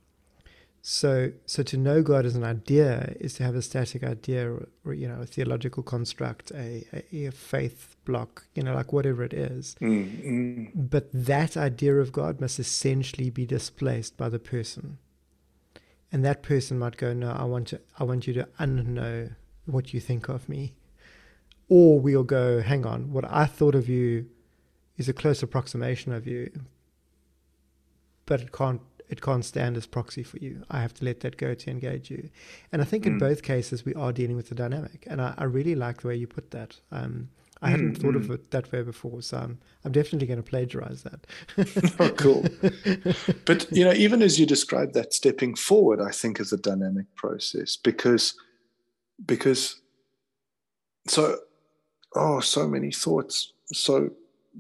So, so to know God as an idea is to have a static idea, or, you know, a theological construct, a, a, a faith block, you know, like whatever it is. Mm, But that idea of God must essentially be displaced by the person, and that person might go, "No, I want to, I want you to unknow what you think of me," or we'll go, "Hang on, what I thought of you is a close approximation of you, but it can't it can't stand as proxy for you. I have to let that go to engage you. And I think mm. in both cases, we are dealing with the dynamic. And I, I really like the way you put that. Um, I mm, hadn't thought mm. of it that way before, so I'm, I'm definitely going to plagiarize that. oh, cool. But, you know, even as you describe that stepping forward, I think is a dynamic process because, because, so, oh, so many thoughts, so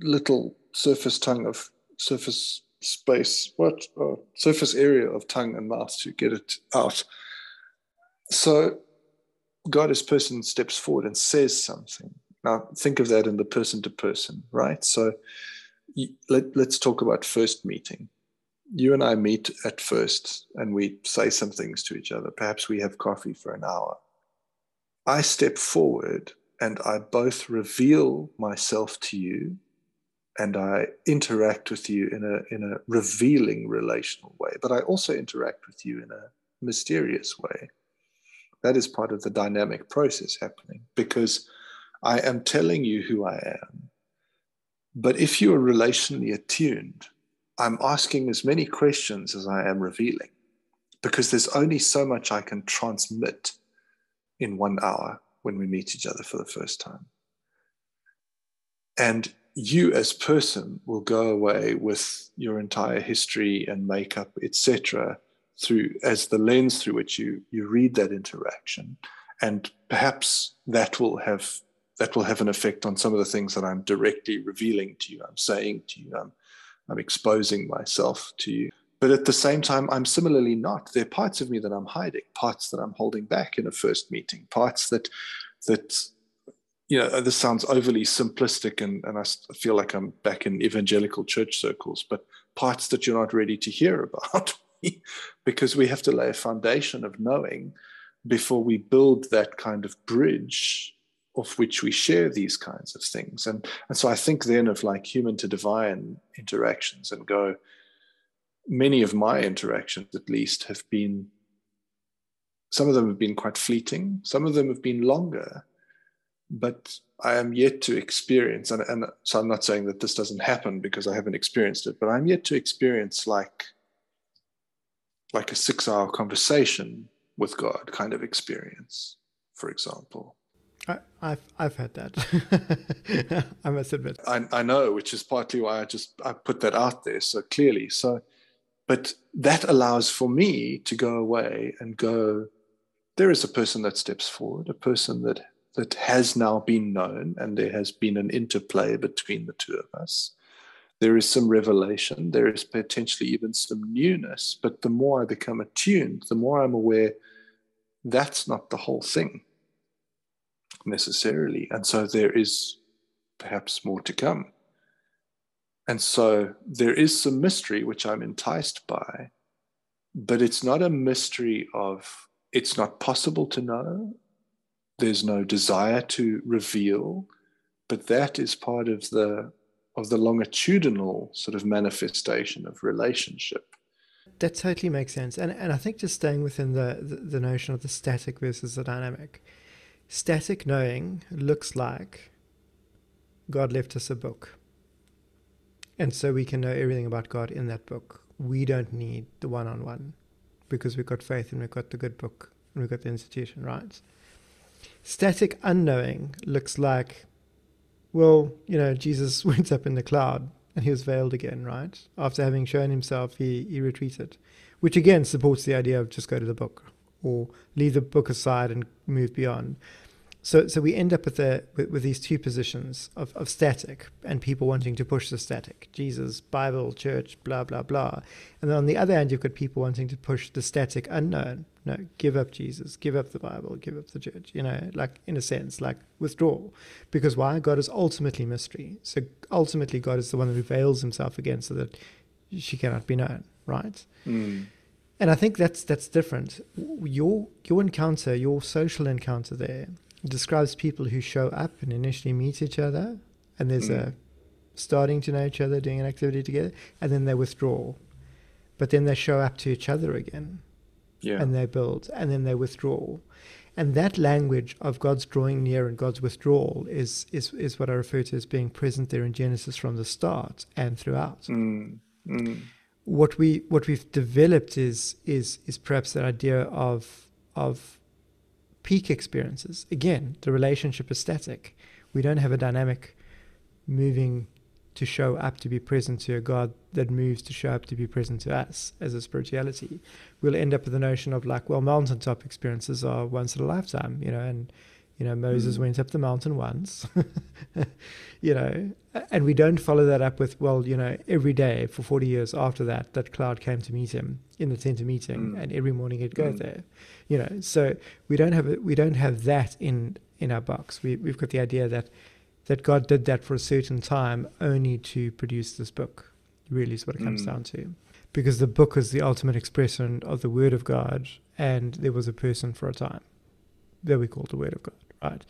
little surface tongue of surface space, what uh, surface area of tongue and mouth to get it out. So God as person steps forward and says something. Now think of that in the person to person, right? So let, let's talk about first meeting. You and I meet at first and we say some things to each other. Perhaps we have coffee for an hour. I step forward and I both reveal myself to you and I interact with you in a in a revealing relational way, but I also interact with you in a mysterious way. That is part of the dynamic process happening because I am telling you who I am. But if you are relationally attuned, I'm asking as many questions as I am revealing because there's only so much I can transmit in one hour when we meet each other for the first time. And you as person will go away with your entire history and makeup, etc., through as the lens through which you you read that interaction, and perhaps that will have that will have an effect on some of the things that I'm directly revealing to you. I'm saying to you. I'm I'm exposing myself to you. But at the same time, I'm similarly not. There are parts of me that I'm hiding, parts that I'm holding back in a first meeting, parts that that you know, this sounds overly simplistic, and, and I feel like I'm back in evangelical church circles, but parts that you're not ready to hear about, because we have to lay a foundation of knowing before we build that kind of bridge of which we share these kinds of things. And, and so I think then of like human to divine interactions and go, many of my interactions at least have been, some of them have been quite fleeting, some of them have been longer, but I am yet to experience, and, and so I'm not saying that this doesn't happen because I haven't experienced it, but I'm yet to experience like like a six hour conversation with God kind of experience, for example. I, have I've had that. I must admit. I, I know, which is partly why I just I put that out there so clearly. So, but that allows for me to go away and go. There is a person that steps forward, a person that that has now been known, and there has been an interplay between the two of us. There is some revelation. There is potentially even some newness. But the more I become attuned, the more I'm aware that's not the whole thing necessarily. And so there is perhaps more to come. And so there is some mystery which I'm enticed by, but it's not a mystery of it's not possible to know. There's no desire to reveal, but that is part of the of the longitudinal sort of manifestation of relationship. That totally makes sense. And and I think just staying within the, the, the notion of the static versus the dynamic, static knowing looks like God left us a book. And so we can know everything about God in that book. We don't need the one on one because we've got faith and we've got the good book and we've got the institution, right? Static unknowing looks like, well, you know, Jesus went up in the cloud and he was veiled again, right? After having shown himself, he, he retreated, which again supports the idea of just go to the book or leave the book aside and move beyond. So, so we end up with, the, with, with, these two positions of, of static and people wanting to push the static Jesus, Bible, church, blah, blah, blah. And then on the other hand, you've got people wanting to push the static unknown. No, give up Jesus, give up the Bible, give up the church, you know, like in a sense, like withdraw. Because why? God is ultimately mystery. So ultimately, God is the one who veils himself again so that she cannot be known, right? Mm. And I think that's that's different. Your your encounter, your social encounter there describes people who show up and initially meet each other, and there's mm. a starting to know each other, doing an activity together, and then they withdraw. But then they show up to each other again, yeah. and they build, and then they withdraw. And that language of God's drawing near and God's withdrawal is, is, is what I refer to as being present there in Genesis from the start and throughout. Mm. Mm. What we what we've developed is is is perhaps that idea of of peak experiences. Again, the relationship is static. We don't have a dynamic moving to show up to be present to a God that moves to show up to be present to us as a spirituality. We'll end up with the notion of like, well, mountaintop experiences are once in a lifetime, you know, and you know, Moses mm. went up the mountain once, you know, and we don't follow that up with, well, you know, every day for 40 years after that, that cloud came to meet him in the tent of meeting mm. and every morning he'd go mm. there, you know, so we don't have, we don't have that in, in our box. We, we've got the idea that, that God did that for a certain time only to produce this book, really is what it comes mm. down to. Because the book is the ultimate expression of the word of God and there was a person for a time that we call the word of God right?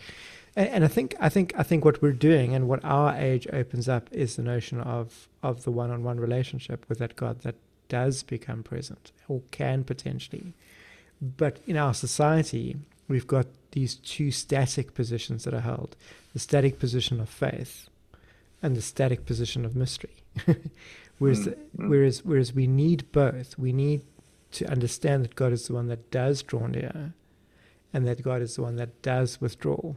And, and I think I think I think what we're doing and what our age opens up is the notion of of the one-on-one relationship with that God that does become present or can potentially. But in our society, we've got these two static positions that are held the static position of faith and the static position of mystery. whereas, mm-hmm. whereas, whereas we need both. We need to understand that God is the one that does draw near, and that God is the one that does withdraw.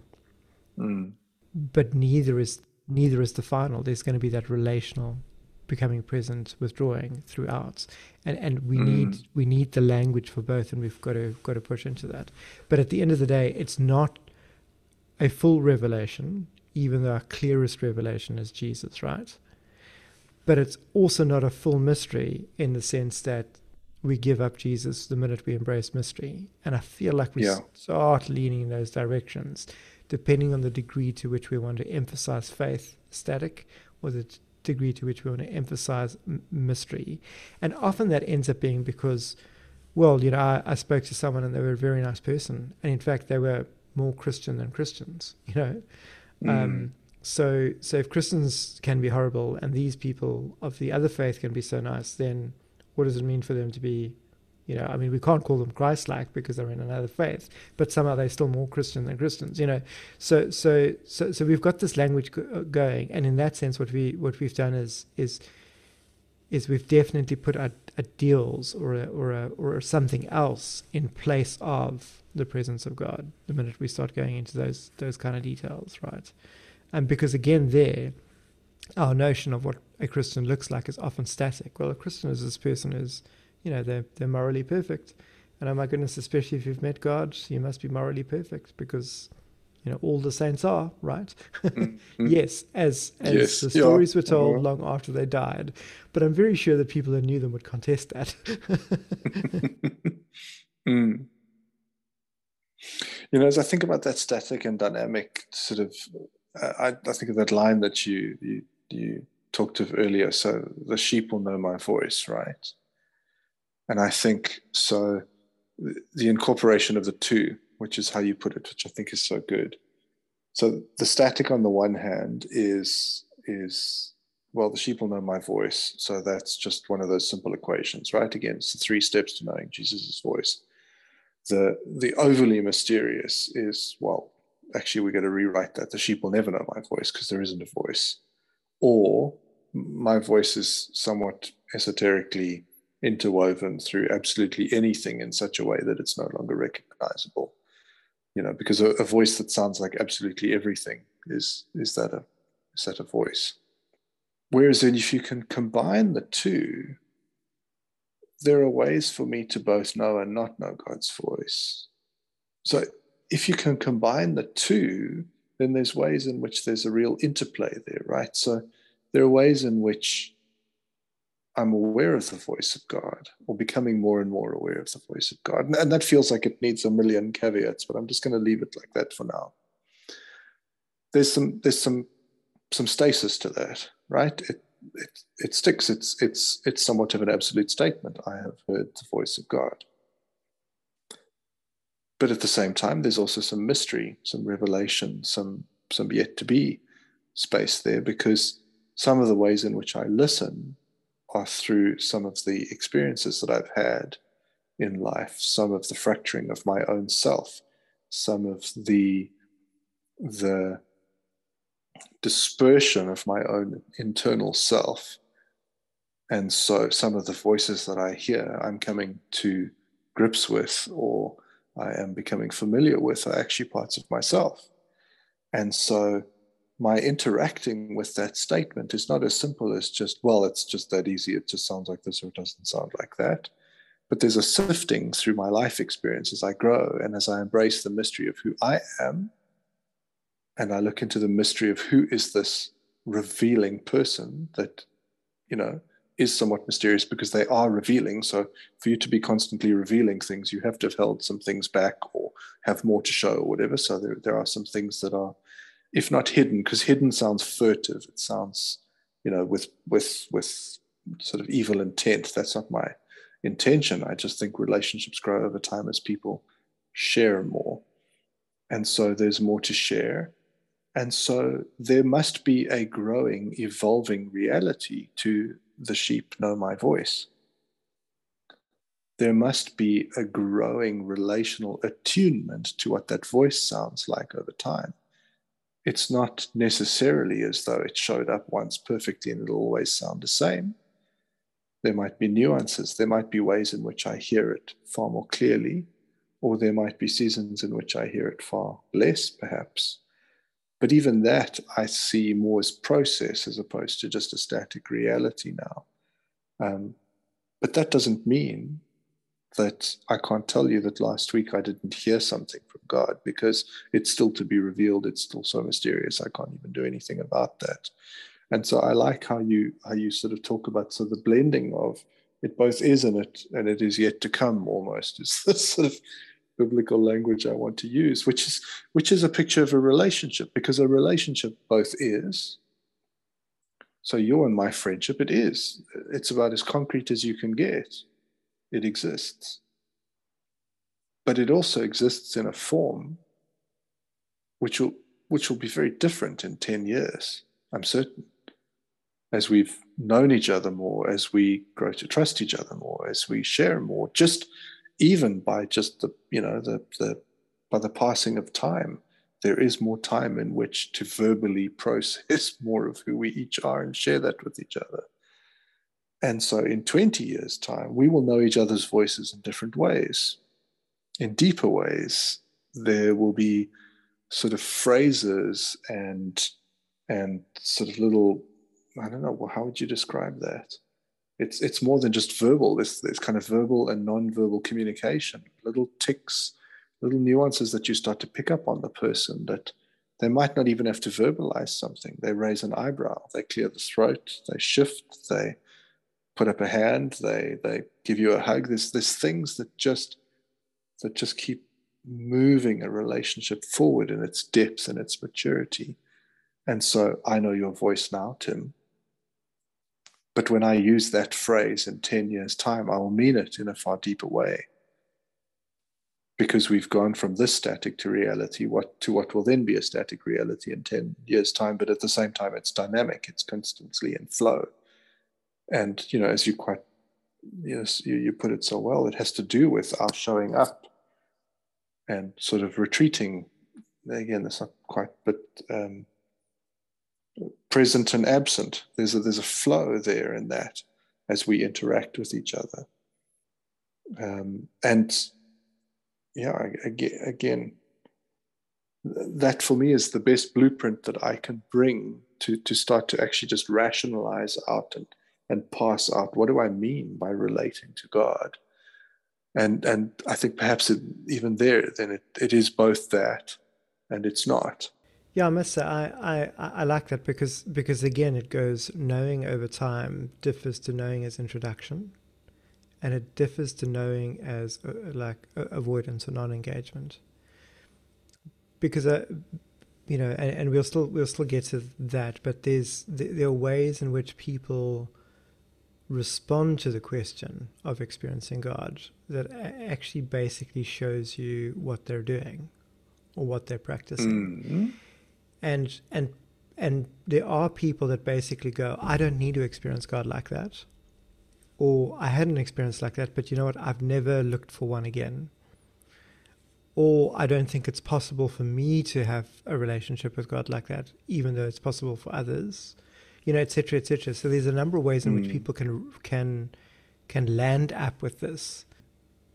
Mm. But neither is neither is the final. There's going to be that relational becoming present, withdrawing through throughout, and and we mm. need we need the language for both, and we've got to got to push into that. But at the end of the day, it's not a full revelation, even though our clearest revelation is Jesus, right? But it's also not a full mystery in the sense that we give up Jesus the minute we embrace mystery. And I feel like we yeah. start leaning in those directions, depending on the degree to which we want to emphasize faith static or the degree to which we want to emphasize m- mystery. And often that ends up being because, well, you know, I, I spoke to someone and they were a very nice person. And in fact, they were more Christian than Christians. You know, mm. um, so so if Christians can be horrible and these people of the other faith can be so nice, then what does it mean for them to be? You know, I mean, we can't call them Christ-like because they're in another faith, but somehow they're still more Christian than Christians. You know, so so so so we've got this language uh, going, and in that sense, what we what we've done is is is we've definitely put ideals or a, or a, or something else in place of the presence of God. The minute we start going into those those kind of details, right? And because again, there, our notion of what a Christian looks like is often static. Well, a Christian is this person who's, you know, they're they're morally perfect. And oh my goodness, especially if you've met God, you must be morally perfect because you know all the saints are right mm-hmm. yes as as yes, the stories yeah. were told long after they died but i'm very sure that people who knew them would contest that mm. you know as i think about that static and dynamic sort of uh, I, I think of that line that you you you talked of earlier so the sheep will know my voice right and i think so the incorporation of the two which is how you put it, which I think is so good. So the static on the one hand is is well, the sheep will know my voice. So that's just one of those simple equations, right? Again, it's the three steps to knowing Jesus' voice. The the overly mysterious is well, actually we're going to rewrite that. The sheep will never know my voice because there isn't a voice. Or my voice is somewhat esoterically interwoven through absolutely anything in such a way that it's no longer recognizable. You know because a, a, voice that sounds like absolutely everything is is that a is that a voice. Whereas then if you can combine the two there are ways for me to both know and not know god's voice. So if you can combine the two then there's ways in which there's a real interplay there right? So there are ways in which I'm aware of the voice of God or becoming more and more aware of the voice of God. And, that feels like it needs a million caveats, but I'm just going to leave it like that for now. There's some there's some some stasis to that, right? It it it sticks. It's it's it's somewhat of an absolute statement. I have heard the voice of God. But at the same time, there's also some mystery, some revelation, some some yet to be space there, because some of the ways in which I listen are through some of the experiences that I've had in life, some of the fracturing of my own self, some of the the dispersion of my own internal self. And so some of the voices that I hear, I'm coming to grips with or I am becoming familiar with are actually parts of myself. And so my interacting with that statement is not as simple as just, well, it's just that easy. It just sounds like this or it doesn't sound like that. But there's a sifting through my life experience as I grow and as I embrace the mystery of who I am. And I look into the mystery of who is this revealing person that, you know, is somewhat mysterious because they are revealing. So for you to be constantly revealing things, you have to have held some things back or have more to show or whatever. So there, there are some things that are if not hidden, because hidden sounds furtive. It sounds, you know, with with with sort of evil intent. That's not my intention. I just think relationships grow over time as people share more. And so there's more to share. And so there must be a growing, evolving reality to the sheep know my voice. There must be a growing relational attunement to what that voice sounds like over time it's not necessarily as though it showed up once perfectly and it'll always sound the same. There might be nuances. There might be ways in which I hear it far more clearly, or there might be seasons in which I hear it far less, perhaps. But even that I see more as process as opposed to just a static reality now. Um, but that doesn't mean that I can't tell you that last week I didn't hear something from God because it's still to be revealed. It's still so mysterious. I can't even do anything about that. And so I like how you how you sort of talk about so the blending of it both is in it and it is yet to come almost is the sort of biblical language I want to use, which is which is a picture of a relationship because a relationship both is. So your and my friendship, it is. It's about as concrete as you can get it exists. But it also exists in a form which will which will be very different in 10 years, I'm certain. As we've known each other more, as we grow to trust each other more, as we share more, just even by just the, you know, the the by the passing of time, there is more time in which to verbally process more of who we each are and share that with each other. And so in 20 years' time, we will know each other's voices in different ways. In deeper ways, there will be sort of phrases and and sort of little I don't know how would you describe that? It's it's more than just verbal. This this kind of verbal and non-verbal communication, little ticks, little nuances that you start to pick up on the person that they might not even have to verbalize something. They raise an eyebrow, they clear the throat, they shift, they put up a hand, they they give you a hug. There's there's things that just that just keep moving a relationship forward in its depth and its maturity. And so I know your voice now, Tim. But when I use that phrase in 10 years' time, I will mean it in a far deeper way. Because we've gone from this static to reality, what to what will then be a static reality in 10 years' time, but at the same time it's dynamic, it's constantly in flow. And you know, as you quite yes, you, you put it so well, it has to do with our showing up and sort of retreating. Again, that's not quite, but um, present and absent. There's a, there's a flow there in that as we interact with each other. Um, and yeah, again, that for me is the best blueprint that I can bring to to start to actually just rationalize out and and pass out. What do I mean by relating to God? and and I think perhaps it, even there, then it, it is both that and it's not. Yeah, I must say I, I, I like that because because again it goes knowing over time differs to knowing as introduction, and it differs to knowing as uh, like uh, avoidance or non-engagement. Because uh, you know, and, and we'll still we'll still get to that, but there's there are ways in which people respond to the question of experiencing God that actually basically shows you what they're doing or what they're practicing. Mm-hmm. And and and there are people that basically go, I don't need to experience God like that. Or I had an experience like that, but you know what? I've never looked for one again. Or I don't think it's possible for me to have a relationship with God like that, even though it's possible for others you know, etc., etc. So there's a number of ways in mm. which hmm. people can can can land up with this.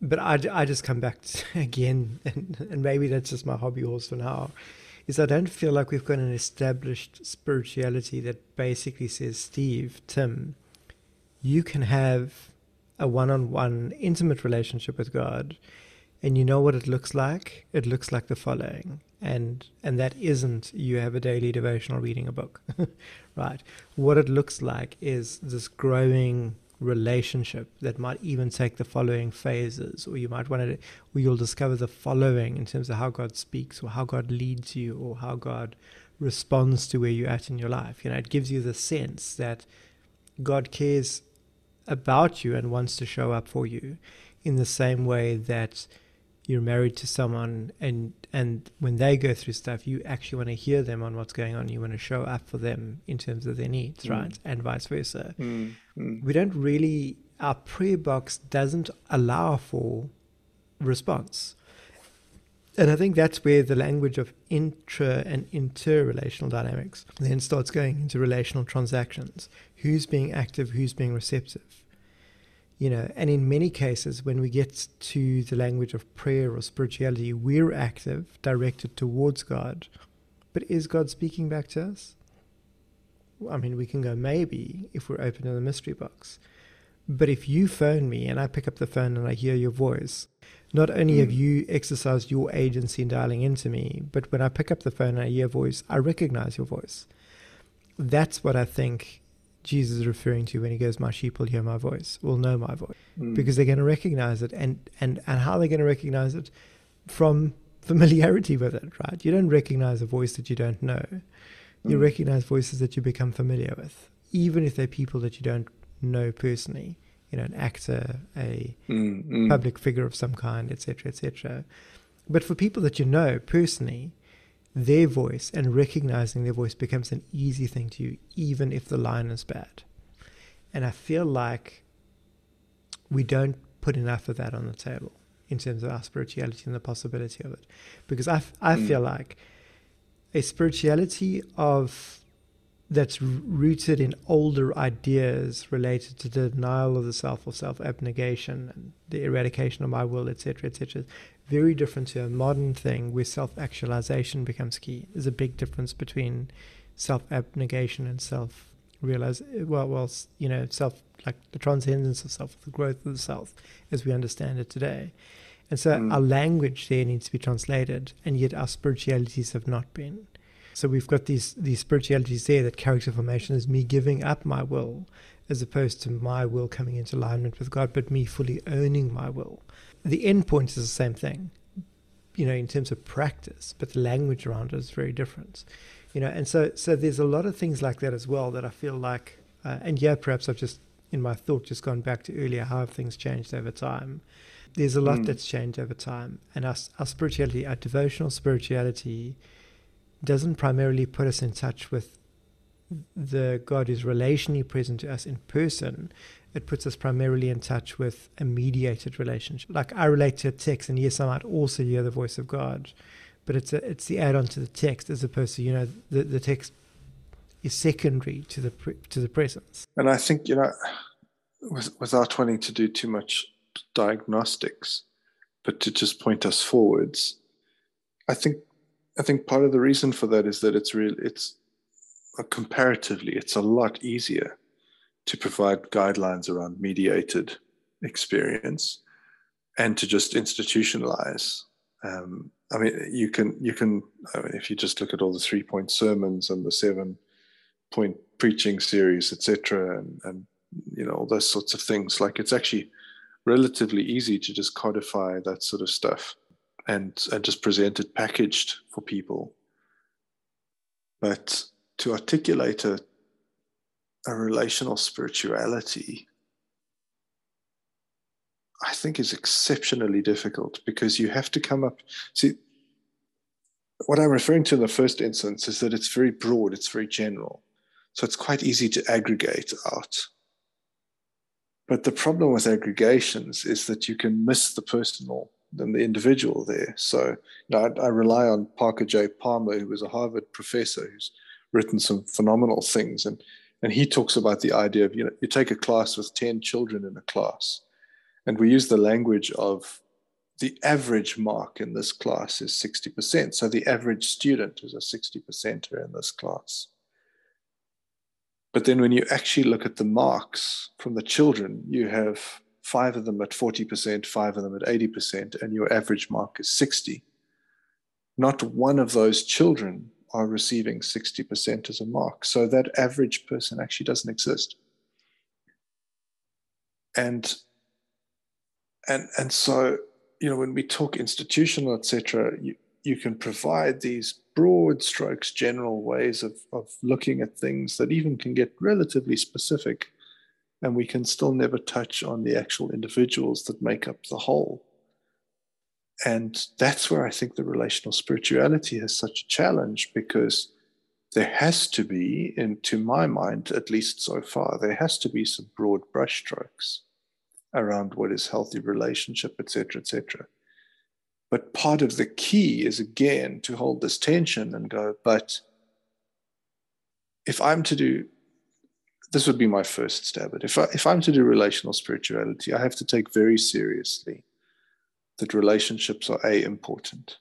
But I, I just come back to, again, and, and maybe that's just my hobby horse for now, is I don't feel like we've got an established spirituality that basically says, Steve, Tim, you can have a one on one intimate relationship with God and you know what it looks like? It looks like the following. And and that isn't you have a daily devotional reading a book. right? What it looks like is this growing relationship that might even take the following phases, or you might want to, or you'll discover the following in terms of how God speaks, or how God leads you, or how God responds to where you're at in your life. You know, it gives you the sense that God cares about you and wants to show up for you in the same way that you're married to someone and and when they go through stuff you actually want to hear them on what's going on you want to show up for them in terms of their needs mm. right and vice versa mm. Mm. we don't really our prayer box doesn't allow for response and I think that's where the language of intra and interrelational dynamics then starts going into relational transactions. Who's being active, who's being receptive you know and in many cases when we get to the language of prayer or spirituality we're active directed towards god. But is god speaking back to us? I mean we can go maybe if we're open to the mystery box. But if you phone me and i pick up the phone and i hear your voice not only mm. have you exercised your agency in dialing into me but when i pick up the phone and i hear your voice i recognize your voice. That's what i think Jesus is referring to when he goes, My sheep will hear my voice, will know my voice. Mm. Because they're going to recognize it. And, and, and how are they going to recognize it? From familiarity with it, right? You don't recognize a voice that you don't know. You mm. recognize voices that you become familiar with, even if they're people that you don't know personally. You know, an actor, a mm, mm. public figure of some kind, etc., etc. But for people that you know personally, their voice and recognizing their voice becomes an easy thing to you, even if the line is bad. And I feel like we don't put enough of that on the table in terms of our spirituality and the possibility of it. Because I, I mm. feel like a spirituality of that's rooted in older ideas related to the denial of the self or self abnegation and the eradication of my will, etc., etc. Very different to a modern thing where self actualization becomes key. There's a big difference between self abnegation and self realize well well you know self like the transcendence of self the growth of the self as we understand it today and so mm. our language there needs to be translated and yet our spiritualities have not been so we've got these these spiritualities there that character formation is me giving up my will as opposed to my will coming into alignment with God, but me fully owning my will. The end point is the same thing, you know, in terms of practice, but the language around it is very different. You know, and so so there's a lot of things like that as well that I feel like uh, and yeah, perhaps I've just in my thought just gone back to earlier how have things changed over time. There's a lot mm. that's changed over time. And our, our spirituality, our devotional spirituality, doesn't primarily put us in touch with the God who's relationally present to us in person. It puts us primarily in touch with a mediated relationship. Like I relate to a text, and yes, I might also hear the voice of God, but it's a, it's the add-on to the text as opposed to you know the, the text is secondary to the to the presence. And I think you know, without wanting to do too much diagnostics, but to just point us forwards, I think I think part of the reason for that is that it's real. It's comparatively, it's a lot easier to provide guidelines around mediated experience and to just institutionalize. Um, I mean, you can you can I mean, if you just look at all the three point sermons and the seven point preaching series, etc., and, and you know all those sorts of things. Like it's actually relatively easy to just codify that sort of stuff and and just present it packaged for people. But to articulate a a relational spirituality, I think is exceptionally difficult because you have to come up. See, what I'm referring to in the first instance is that it's very broad, it's very general. So it's quite easy to aggregate out. But the problem with aggregations is that you can miss the personal than the individual there. So you know, I, I, rely on Parker J. Palmer, who was a Harvard professor who's written some phenomenal things. And, and he talks about the idea of, you know, you take a class with 10 children in a class, and we use the language of the average mark in this class is 60%. So the average student is a 60%er in this class. But then when you actually look at the marks from the children, you have five of them at 40%, five of them at 80%, and your average mark is 60. Not one of those children are receiving 60% as a mark. So that average person actually doesn't exist. And and and so you know when we talk institutional etc you, you can provide these broad strokes general ways of, of looking at things that even can get relatively specific and we can still never touch on the actual individuals that make up the whole. And that's where I think the relational spirituality has such a challenge because there has to be, in to my mind, at least so far, there has to be some broad brushstrokes around what is healthy relationship, etc., etc. But part of the key is again to hold this tension and go, but if I'm to do this would be my first stab at. If I, if I'm to do relational spirituality, I have to take very seriously that relationships are a important,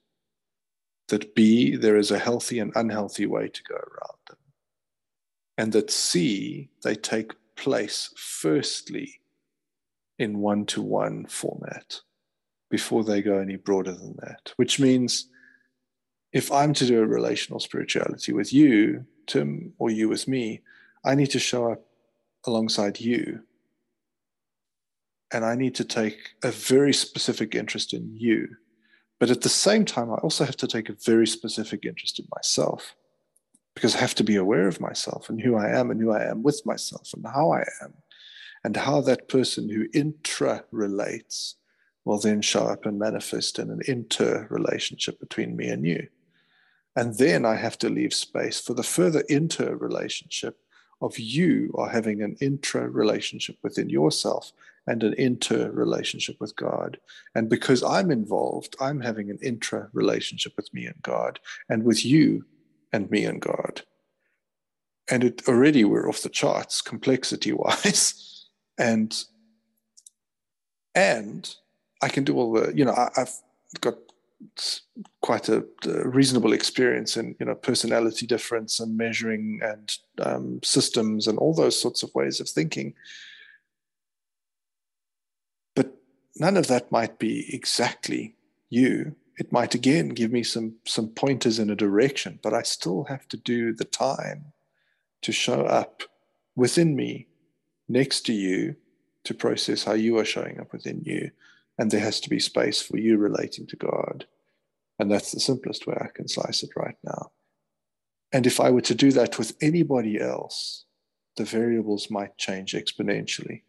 that b there is a healthy and unhealthy way to go around them, and that c they take place firstly in one-to-one format before they go any broader than that. Which means if I'm to do a relational spirituality with you, Tim, or you with me, I need to show up alongside you. And I need to take a very specific interest in you. But at the same time, I also have to take a very specific interest in myself because I have to be aware of myself and who I am and who I am with myself and how I am and how that person who intra relates will then show up and manifest in an inter relationship between me and you. And then I have to leave space for the further interrelationship of you are having an intra relationship within yourself and an inter relationship with God. And because I'm involved, I'm having an intra relationship with me and God and with you and me and God. And it already we're off the charts complexity wise. and and I can do all the, you know, I, have got quite a, a, reasonable experience in, you know, personality difference and measuring and um, systems and all those sorts of ways of thinking. But none of that might be exactly you. It might again give me some some pointers in a direction, but I still have to do the time to show up within me, next to you, to process how you are showing up within you. And there has to be space for you relating to God. And that's the simplest way I can slice it right now. And if I were to do that with anybody else, the variables might change exponentially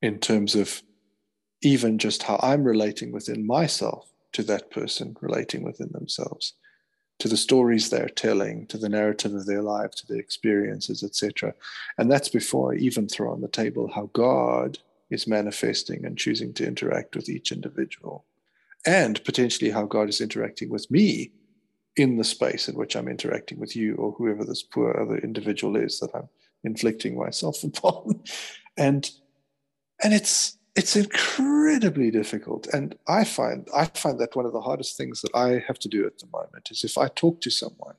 in terms of even just how I'm relating within myself to that person relating within themselves to the stories they're telling, to the narrative of their life, to their experiences, etc. And that's before I even throw on the table how God is manifesting and choosing to interact with each individual, and potentially how God is interacting with me in the space in which I'm interacting with you or whoever this poor other individual is that I'm inflicting myself upon. and and it's it's incredibly difficult and i find i find that one of the hardest things that i have to do at the moment is if i talk to someone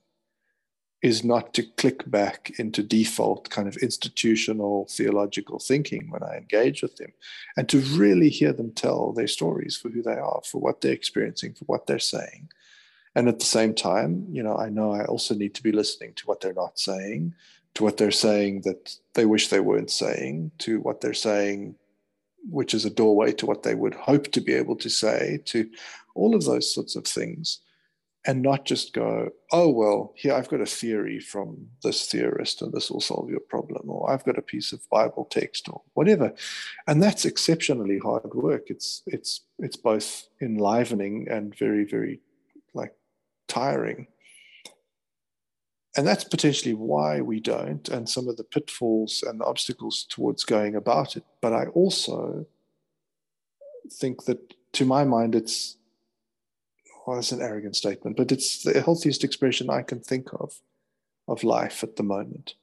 is not to click back into default kind of institutional theological thinking when i engage with them and to really hear them tell their stories for who they are for what they're experiencing for what they're saying. And at the same time you know i know i also need to be listening to what they're not saying to what they're saying that they wish they weren't saying to what they're saying which is a doorway to what they would hope to be able to say, to all of those sorts of things, and not just go, oh, well, here I've got a theory from this theorist and this will solve your problem, or I've got a piece of Bible text or whatever. And that's exceptionally hard work. It's it's it's both enlivening and very, very like tiring and that's potentially why we don't, and some of the pitfalls and the obstacles towards going about it. But I also think that, to my mind, it's well, it's an arrogant statement, but it's the healthiest expression I can think of of life at the moment,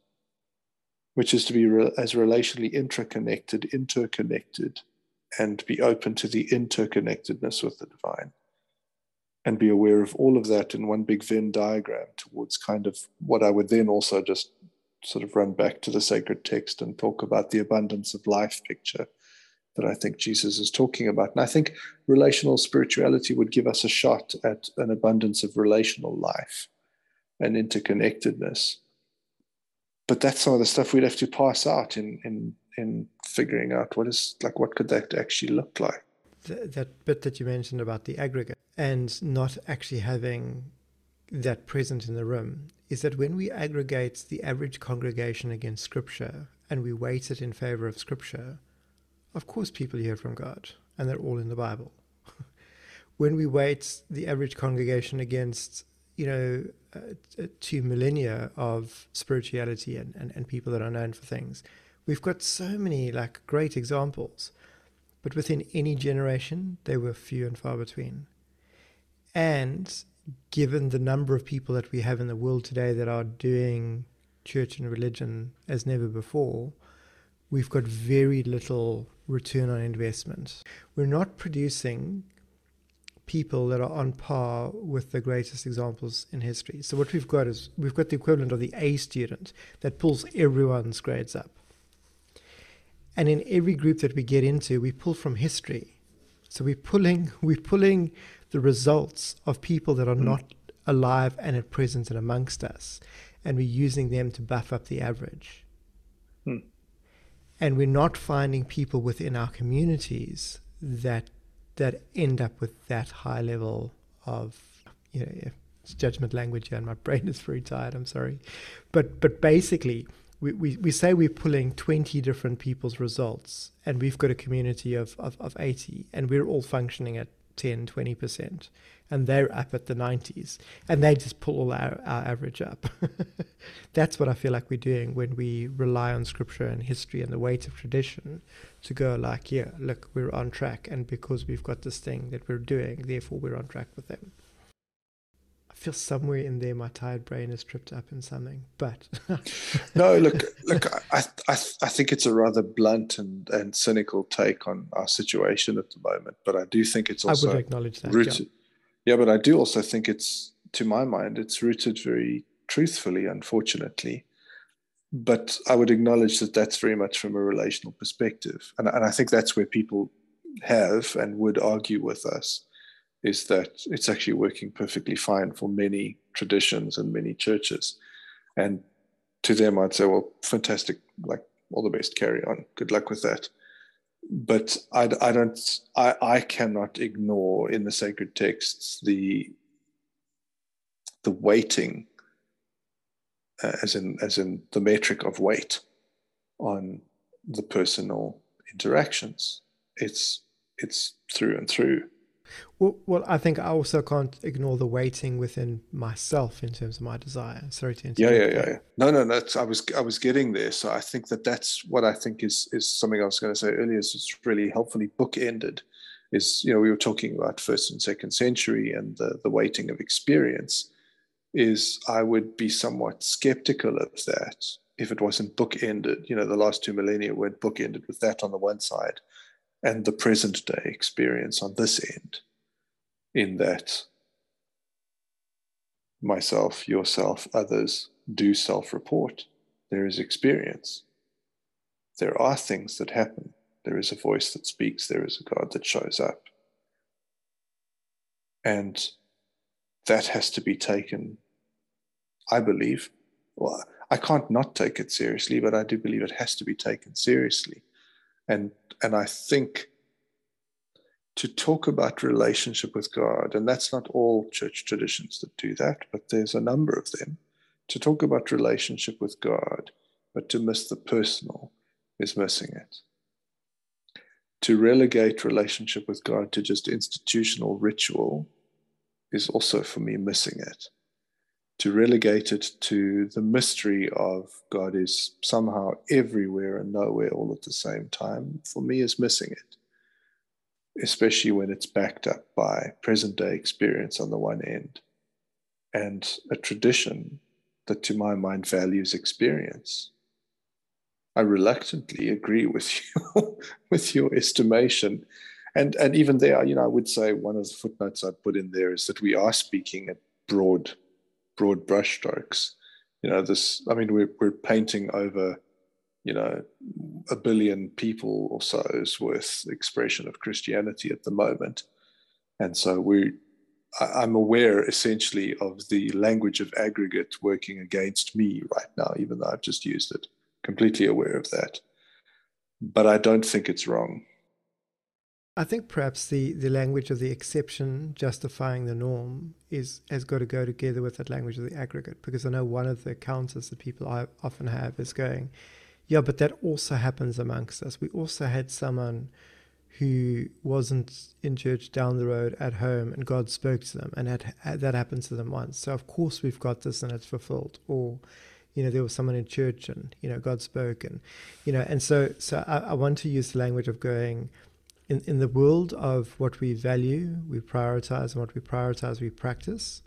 which is to be re- as relationally interconnected, interconnected, and be open to the interconnectedness with the divine and be aware of all of that in one big Venn diagram towards kind of what I would then also just sort of run back to the sacred text and talk about the abundance of life picture that I think Jesus is talking about. And I think relational spirituality would give us a shot at an abundance of relational life and interconnectedness. But that's some of the stuff we'd have to pass out in in in figuring out what is like what could that actually look like. That bit that you mentioned about the aggregate and not actually having that present in the room is that when we aggregate the average congregation against Scripture and we weight it in favor of Scripture, of course people hear from God and they're all in the Bible. when we weight the average congregation against, you know, uh, two millennia of spirituality and, and, and people that are known for things, we've got so many like great examples. But within any generation, they were few and far between. And given the number of people that we have in the world today that are doing church and religion as never before, we've got very little return on investment. We're not producing people that are on par with the greatest examples in history. So what we've got is we've got the equivalent of the A student that pulls everyone's grades up. And in every group that we get into, we pull from history. So we're pulling we're pulling the results of people that are mm. not alive and at present and amongst us, and we're using them to buff up the average. And we're not finding people within our communities that that end up with that high level of you know judgment language and my brain is very tired i'm sorry. But but basically we, we, we say we're pulling 20 different people's results and we've got a community of, of, of 80 and we're all functioning at 10, 20%, and they're up at the 90s, and they just pull all our, our average up. That's what I feel like we're doing when we rely on scripture and history and the weight of tradition to go like, yeah, look, we're on track, and because we've got this thing that we're doing, therefore we're on track with them feel somewhere in there my tired brain is tripped up in something. But no, look, look, I, I, I think it's a rather blunt and, and cynical take on our situation at the moment. But I do think it's also I would acknowledge that. Rooted, yeah. yeah, but I do also think it's, to my mind, it's rooted very truthfully, unfortunately. But I would acknowledge that that's very much from a relational perspective, and and I think that's where people have and would argue with us is that it's actually working perfectly fine for many traditions and many churches. And to them, I'd say, well, fantastic, like all the best, carry on. Good luck with that. But I, I don't, I, I cannot ignore in the sacred texts the the weighting, uh, as in as in the metric of weight, on the personal interactions. It's it's through and through well, well, I think I also can't ignore the waiting within myself in terms of my desire. Sorry to interrupt. Yeah, yeah, yeah, yeah. No, no, that's I was I was getting there. So I think that that's what I think is is something I was going to say earlier. Is it's really helpfully bookended. Is you know we were talking about first and second century and the the weighting of experience. Is I would be somewhat skeptical of that if it wasn't bookended. You know, the last two millennia weren't bookended with that on the one side and the present day experience on this end, in that myself, yourself, others do self report. There is experience. There are things that happen. There is a voice that speaks. There is a God that shows up. And that has to be taken, I believe. Well, I can't not take it seriously, but I do believe it has to be taken seriously and and I think to talk about relationship with God, and that's not all church traditions that do that, but there's a number of them. To talk about relationship with God, but to miss the personal is missing it. To relegate relationship with God to just institutional ritual is also for me missing it to relegate it to the mystery of God is somehow everywhere and nowhere all at the same time, for me, is missing it, especially when it's backed up by present day experience on the one end and a tradition that, to my mind, values experience. I reluctantly agree with you, with your estimation. And, and even there, you know, I would say one of the footnotes I'd put in there is that we are speaking at broad broad brushstrokes. You know, this, I mean, we're, we're painting over, you know, a billion people or so's worth expression of Christianity at the moment. And so we, I'm aware essentially of the language of aggregate working against me right now, even though I've just used it. Completely aware of that. But I don't think it's wrong. I think perhaps the, the language of the exception justifying the norm is has got to go together with that language of the aggregate because I know one of the counters that people I often have is going, yeah, but that also happens amongst us. We also had someone who wasn't in church down the road at home and God spoke to them and had, had that happened to them once. So of course we've got this and it's fulfilled. Or you know there was someone in church and you know God spoke and you know and so so I, I want to use the language of going in, in the world of what we value, we prioritize, and what we prioritize, we practice,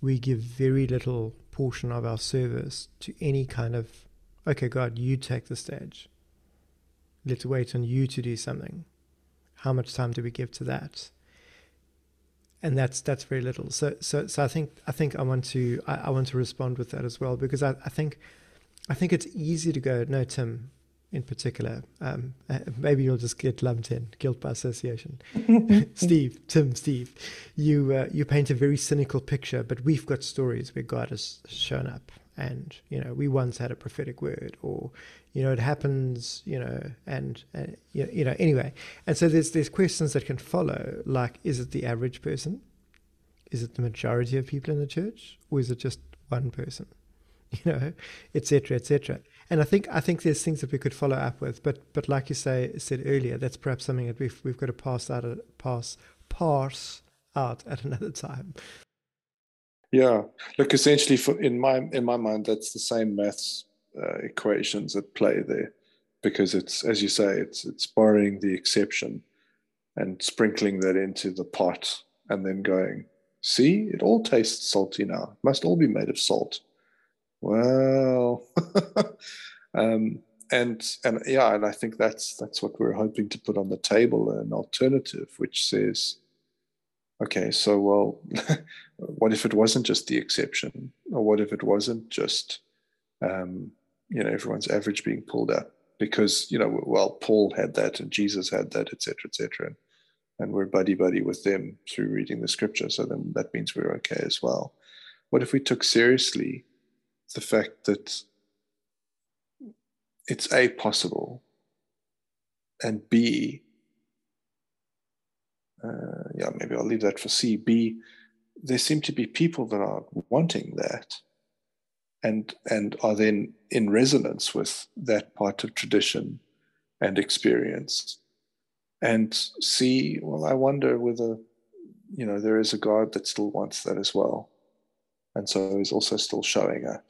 we give very little portion of our service to any kind of, okay, God, you take the stage. Let's wait on you to do something. How much time do we give to that? And that's that's very little. So so so I think I think I want to I, I want to respond with that as well because I, I think I think it's easy to go, no, Tim, in particular. Um, uh, maybe you'll just get lumped in, guilt by association. Steve, Tim, Steve, you uh, you paint a very cynical picture, but we've got stories where God has shown up, and you know we once had a prophetic word, or you know it happens, you know, and uh, you, know, you know anyway. And so there's there's questions that can follow, like is it the average person? Is it the majority of people in the church, or is it just one person? You know, etc. etc. And I think I think there's things that we could follow up with, but but like you say said earlier, that's perhaps something that we've we've got to pass out of, pass parse out at another time. Yeah, look, essentially, for in my in my mind, that's the same maths uh, equations at play there, because it's as you say, it's it's borrowing the exception and sprinkling that into the pot, and then going, see, it all tastes salty now. It must all be made of salt. Well, um, and and yeah, and I think that's that's what we're hoping to put on the table, an alternative which says okay, so well, what if it wasn't just the exception, or what if it wasn't just, um, you know, everyone's average being pulled up because you know, well, Paul had that and Jesus had that, etc., etc., and, and we're buddy buddy with them through reading the scripture, so then that means we're okay as well. What if we took seriously the fact that it's a possible and b uh, yeah, maybe I'll leave that for C. B, there seem to be people that are wanting that and and are then in resonance with that part of tradition and experience and see well i wonder whether you know there is a god that still wants that as well and so is also still showing up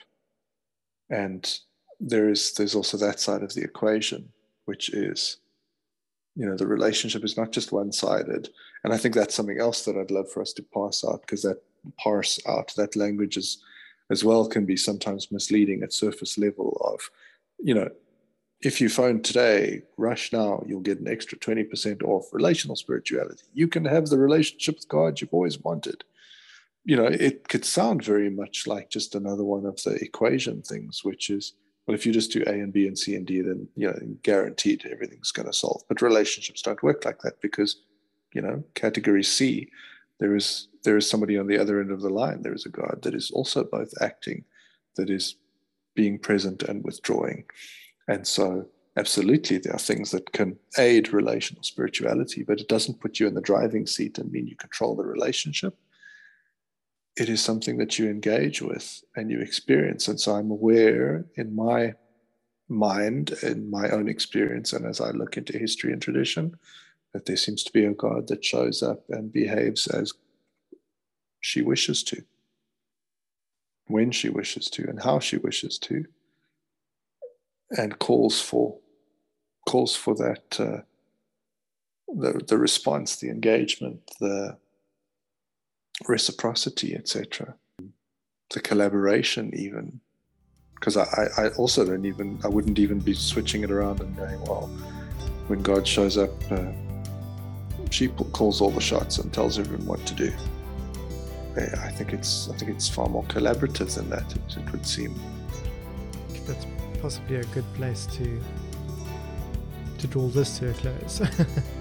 and there is there's also that side of the equation which is you know the relationship is not just one-sided. And i think that's something else that i'd love for us to parse out because that parse out that language is as well can be sometimes misleading at surface level of you know if you phone today rush now you'll get an extra 20% off relational spirituality. You can have the relationship with god you've always wanted you know it could sound very much like just another one of the equation things which is well, if you just do A and B and C and D, then you know, guaranteed everything's going to solve. But relationships don't work like that because, you know, category C, there is there is somebody on the other end of the line. There is a God that is also both acting, that is being present and withdrawing. And so absolutely there are things that can aid relational spirituality, but it doesn't put you in the driving seat and mean you control the relationship it is something that you engage with and you experience. And so I'm aware in my mind, in my own experience, and as I look into history and tradition, that there seems to be a God that shows up and behaves as she wishes to, when she wishes to, and how she wishes to, and calls for calls for that uh, the the response, the engagement, the reciprocity, etc. The collaboration, even. Because I, I also don't even, I wouldn't even be switching it around and going, well, when God shows up, uh, she calls all the shots and tells everyone what to do. I think it's, I think it's far more collaborative than that. It, it would seem. That's possibly a good place to to draw this to a close.